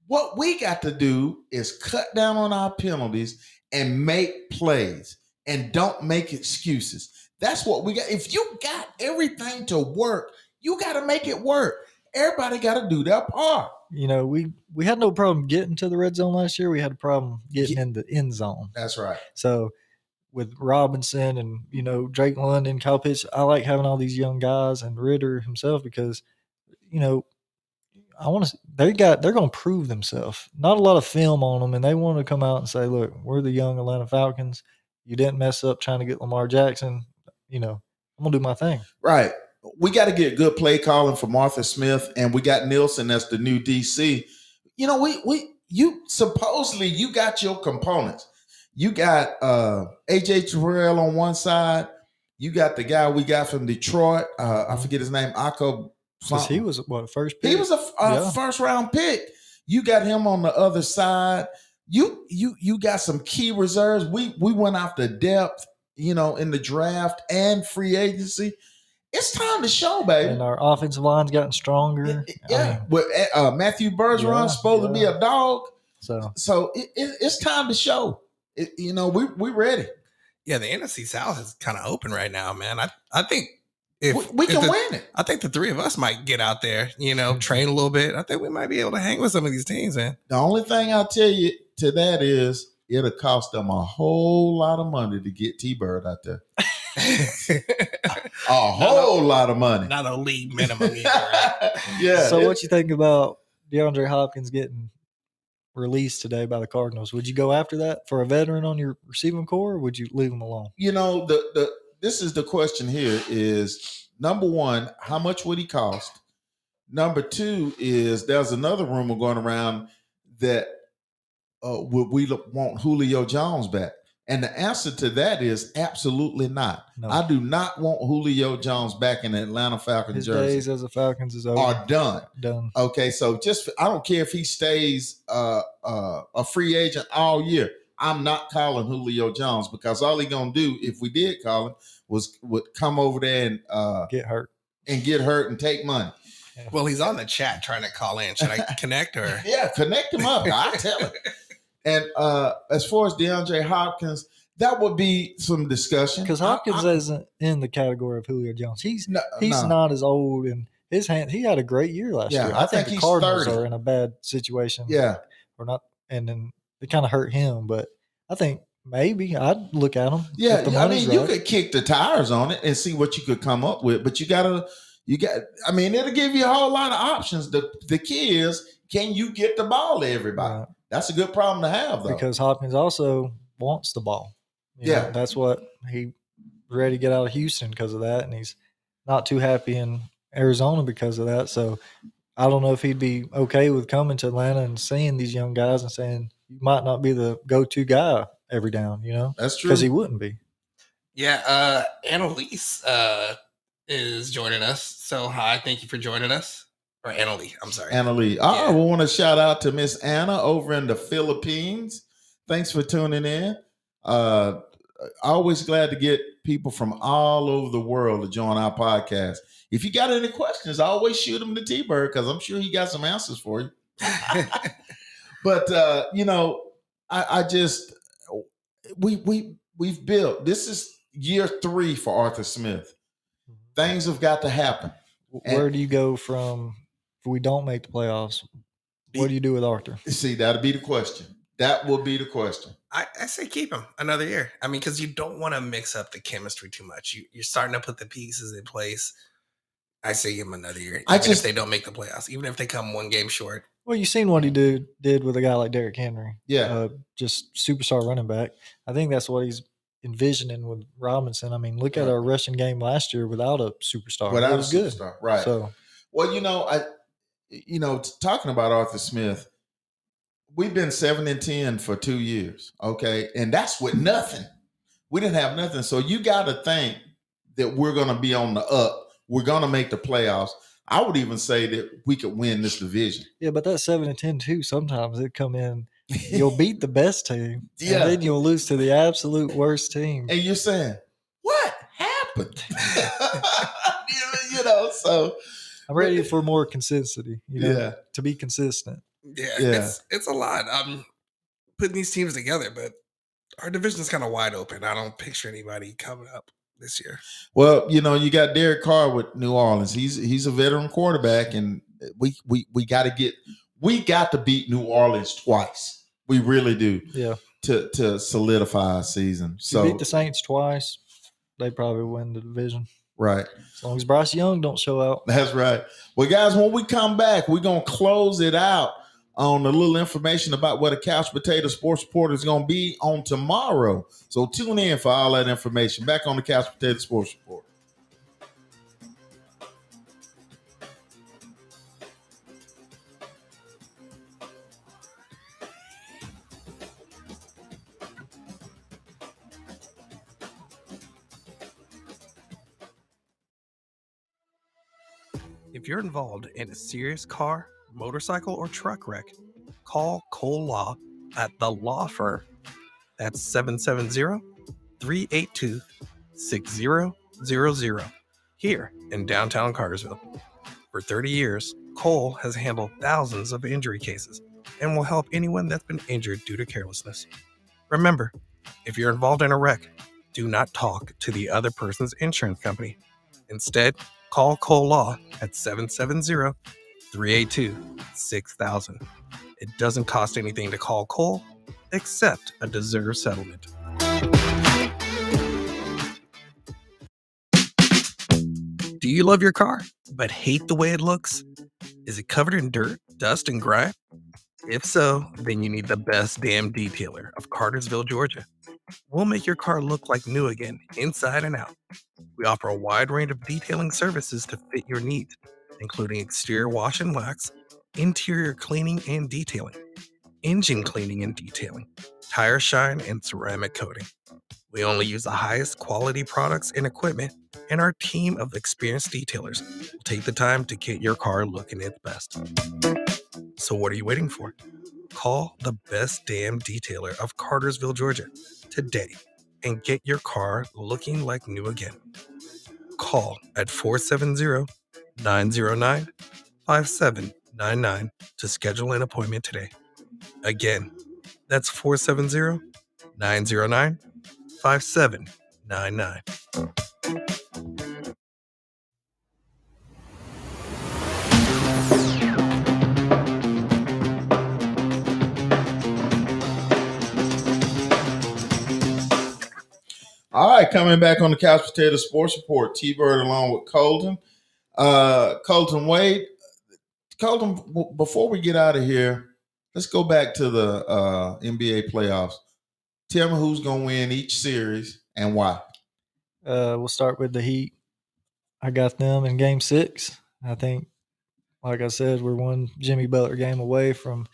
What we got to do is cut down on our penalties and make plays and don't make excuses. That's what we got. If you got everything to work, you got to make it work. Everybody got to do their part. you know, we we had no problem getting to the red zone last year. We had a problem getting in the end zone. That's right. So with Robinson and you know Drake London, Kyle Pitts, I like having all these young guys and Ridder himself because you know I want to. They got they're going to prove themselves. Not a lot of film on them, and they want to come out and say, "Look, we're the young Atlanta Falcons. You didn't mess up trying to get Lamar Jackson. You know, I'm gonna do my thing." Right. We got to get good play calling for Arthur Smith, and we got Nielsen that's the new DC. You know, we we you supposedly you got your components. You got uh AJ Terrell on one side. You got the guy we got from Detroit. Uh, I forget his name. Akko. Because he was what first pick. He was a, f- a Yeah. first round pick. You got him on the other side. You you you got some key reserves. We we went after depth, you know, in the draft and free agency. It's time to show, baby. and our offensive line's gotten stronger. Yeah, I yeah. mean, But uh, Matthew Bergeron's Yeah, supposed to be a dog, so so it, it, it's time to show. It, you know, we we ready. Yeah, the NFC South is kind of open right now, man. I I think if we, we if can the- win it. I think the three of us might get out there, you Mm-hmm. know, train a little bit. I think we might be able to hang with some of these teams, man. The only thing I'll tell you to that is it'll cost them a whole lot of money to get T Bird out there. A whole lot of money. Not a league minimum either. Right? yeah. so what you think about DeAndre Hopkins getting released today by the Cardinals? Would you go after that for a veteran on your receiving corps, or would you leave him alone? you know the the this is the question here is number one how much would he cost number two is there's another rumor going around that uh, would we want julio jones back and the answer to that is absolutely not No. i do not want julio jones back in the atlanta falcons His jersey days as a Falcons is over. are done done. Okay, so just I don't care if he stays uh, uh, a free agent all year. I'm not calling Julio Jones because all he gonna do if we did call him was would come over there and uh, Get hurt. and get hurt and take money. well, he's on the chat trying to call in. Should I connect or? Yeah, connect him up. I tell him. And uh, as far as DeAndre Hopkins, that would be some discussion Because Hopkins I- isn't in the category of Julio Jones. He's no, he's no. not as old and his hand. He had a great year last Yeah, year. I I, think, think the he's Cardinals 30. are in a bad situation. Yeah, or not, and then it kind of hurt him. But I think maybe I'd look at them. Yeah, I mean, you could kick the tires on it and see what you could come up with, but you gotta, you got. I mean, it'll give you a whole lot of options. The the key is, can you get the ball to everybody? Right. That's a good problem to have, though. because Hopkins also wants the ball. You know, Yeah. that's what he ready to get out of Houston because of that, and he's not too happy in Arizona because of that. So I don't know if he'd be okay with coming to Atlanta and seeing these young guys and saying you might not be the go-to guy every down, you know, That's true. because he wouldn't be. Yeah, uh, Annalise uh, is joining us. So hi, thank you for joining us. or Annalie. I'm sorry. Anna Lee. Oh, Yeah. we want to shout out to Miss Anna over in the Philippines. Thanks for tuning in. Uh, always glad to get people from all over the world to join our podcast. If you got any questions, always shoot them to T Bird because I'm sure he got some answers for you. But uh, you know, I, I just we we we've built. This is year three for Arthur Smith. Mm-hmm. Things have got to happen. And- Where do you go from if we don't make the playoffs? What do you do with Arthur? See, that'll be the question. That will be the question. I, I say keep him another year. I mean, because you don't want to mix up the chemistry too much. You, you're starting to put the pieces in place. I say give him another year. I just- if they don't make the playoffs, even if they come one game short. Well, you seen what he did did with a guy like Derrick Henry. Yeah. uh, just superstar running back. I think that's what he's envisioning with Robinson. I mean, look at our rushing game last year without a superstar. Without it a was good. superstar, right? So Well, you know, I, you know, talking about Arthur Smith, we've been seven and ten for two years, okay, and that's with nothing. We didn't have nothing, so you got to think that we're going to be on the up. We're going to make the playoffs. I would even say that we could win this division. yeah, but that seven and ten too. Sometimes it come in. You'll beat the best team, Yeah. and then you'll lose to the absolute worst team. and you're saying, "What happened?" you know, so I'm ready for more consistency. You know, yeah, to be consistent. Yeah, Yeah. it's it's a lot. I'm putting these teams together, but our division is kind of wide open. I don't picture anybody coming up this year. Well, you know, you got Derek Carr with New Orleans. He's he's a veteran quarterback, and we we we got to get we got to beat New Orleans twice. We really do Yeah, to to solidify our season. if So you beat the Saints twice, they probably win the division. right, As long as Bryce Young don't show out. that's right. Well, guys, when we come back, we're gonna close it out on a little information about what a couch potato sports report is gonna be on tomorrow. So tune in for all that information. Back on the couch potato sports report. If you're involved in a serious car, motorcycle, or truck wreck, call Cole Law at the Law Firm. That's 770 382 6000 here in downtown Cartersville. For 30 years, Cole has handled thousands of injury cases and will help anyone that's been injured due to carelessness. Remember, if you're involved in a wreck, do not talk to the other person's insurance company. Instead, call Cole Law at 770 382 6000. It doesn't cost anything to call Cole except a deserved settlement. Do you love your car but hate the way it looks? Is it covered in dirt, dust, and grime? If so, then you need the best damn detailer of Cartersville, Georgia. We'll make your car look like new again, inside and out. We offer a wide range of detailing services to fit your needs, including exterior wash and wax, interior cleaning and detailing, engine cleaning and detailing, tire shine, and ceramic coating. We only use the highest quality products and equipment, and our team of experienced detailers will take the time to get your car looking its best. So, what are you waiting for? Call the best damn detailer of Cartersville, Georgia today and get your car looking like new again. Call at 470 909 5799 to schedule an appointment today. Again, that's 470 909 5799. All right, coming back on the Couch Potato Sports Report, T Bird along with Colton. Uh, Colton Wade. Colton, before we get out of here, let's go back to the uh, NBA playoffs. Tell me who's going to win each series and why. Uh, we'll start with the Heat. I got them in Game Six. I think, like I said, we're one Jimmy Butler game away from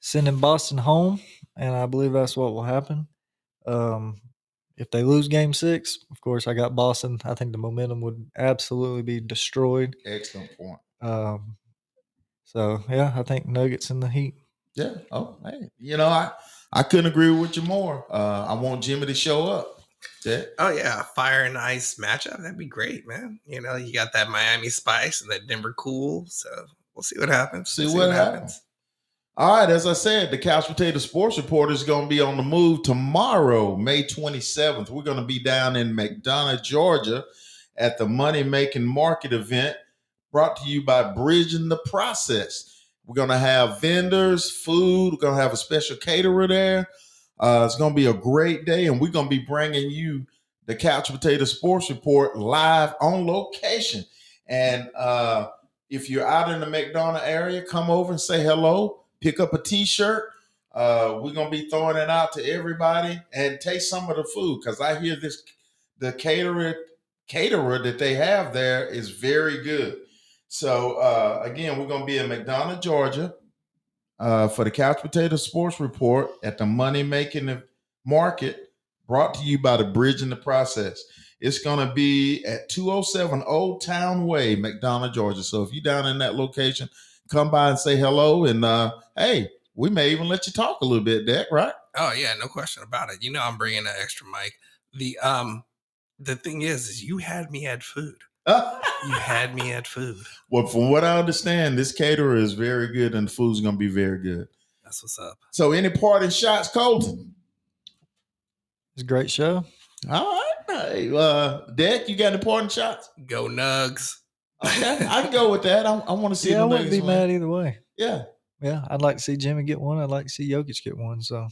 sending Boston home, and I believe that's what will happen. Um, if they lose Game Six, of course, I got Boston. I think the momentum would absolutely be destroyed. Excellent point. Um, So yeah, I think Nuggets in the Heat. Yeah. Oh, hey, you know, I I couldn't agree with you more. Uh, I want Jimmy to show up. Yeah. Oh yeah, fire and ice matchup. That'd be great, man. You know, you got that Miami spice and that Denver cool. So we'll see what happens. See We'll what happens. All right, as I said, the Couch Potato Sports Report is going to be on the move tomorrow, May 27th. We're going to be down in McDonough, Georgia at the Money Making Market event brought to you by Bridging the Process. We're going to have vendors, food, we're going to have a special caterer there. Uh, it's going to be a great day, and we're going to be bringing you the Couch Potato Sports Report live on location. And uh, if you're out in the McDonough area, come over and say hello pick up a t-shirt. Uh, we're gonna be throwing it out to everybody and taste some of the food because i hear this the caterer caterer that they have there is very good. So uh, again we're gonna be in mcdonough georgia uh, for the couch potato sports report at the money making market brought to you by the bridging the process. It's going to be at 207 old town way mcdonough georgia. So if you're down in that location come by and say hello. And uh, hey, we may even let you talk a little bit, Deck, right? Oh yeah, no question about it. You know I'm bringing an extra mic. The um the thing is is you had me at food. You had me at food. well, from what I understand, this caterer is very good and the food's going to be very good. That's what's up. So, any parting shots, Colton? It's a great show. All right. Hey, uh, Deck, you got any parting shots? Go Nugs. Okay, I can go with that. I, I want to see yeah, the I wouldn't be win. mad either way. Yeah. Yeah, I'd like to see Jimmy get one. I'd like to see Jokic get one. So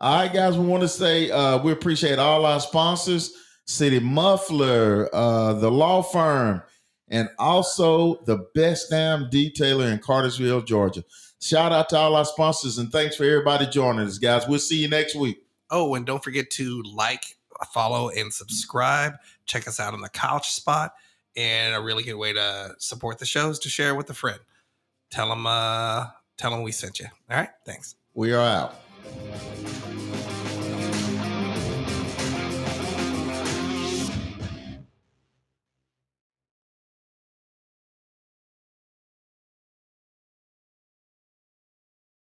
All right, guys. We want to say uh, we appreciate all our sponsors: City Muffler, uh, the law firm, and also the best damn detailer in Cartersville, Georgia. Shout out to all our sponsors and thanks for everybody joining us, guys. We'll see you next week. Oh, and don't forget to like, follow, and subscribe. Check us out on the couch spot. And a really good way to support the show is to share with a friend. Tell them, uh, tell them we sent you. All right. Thanks. We are out.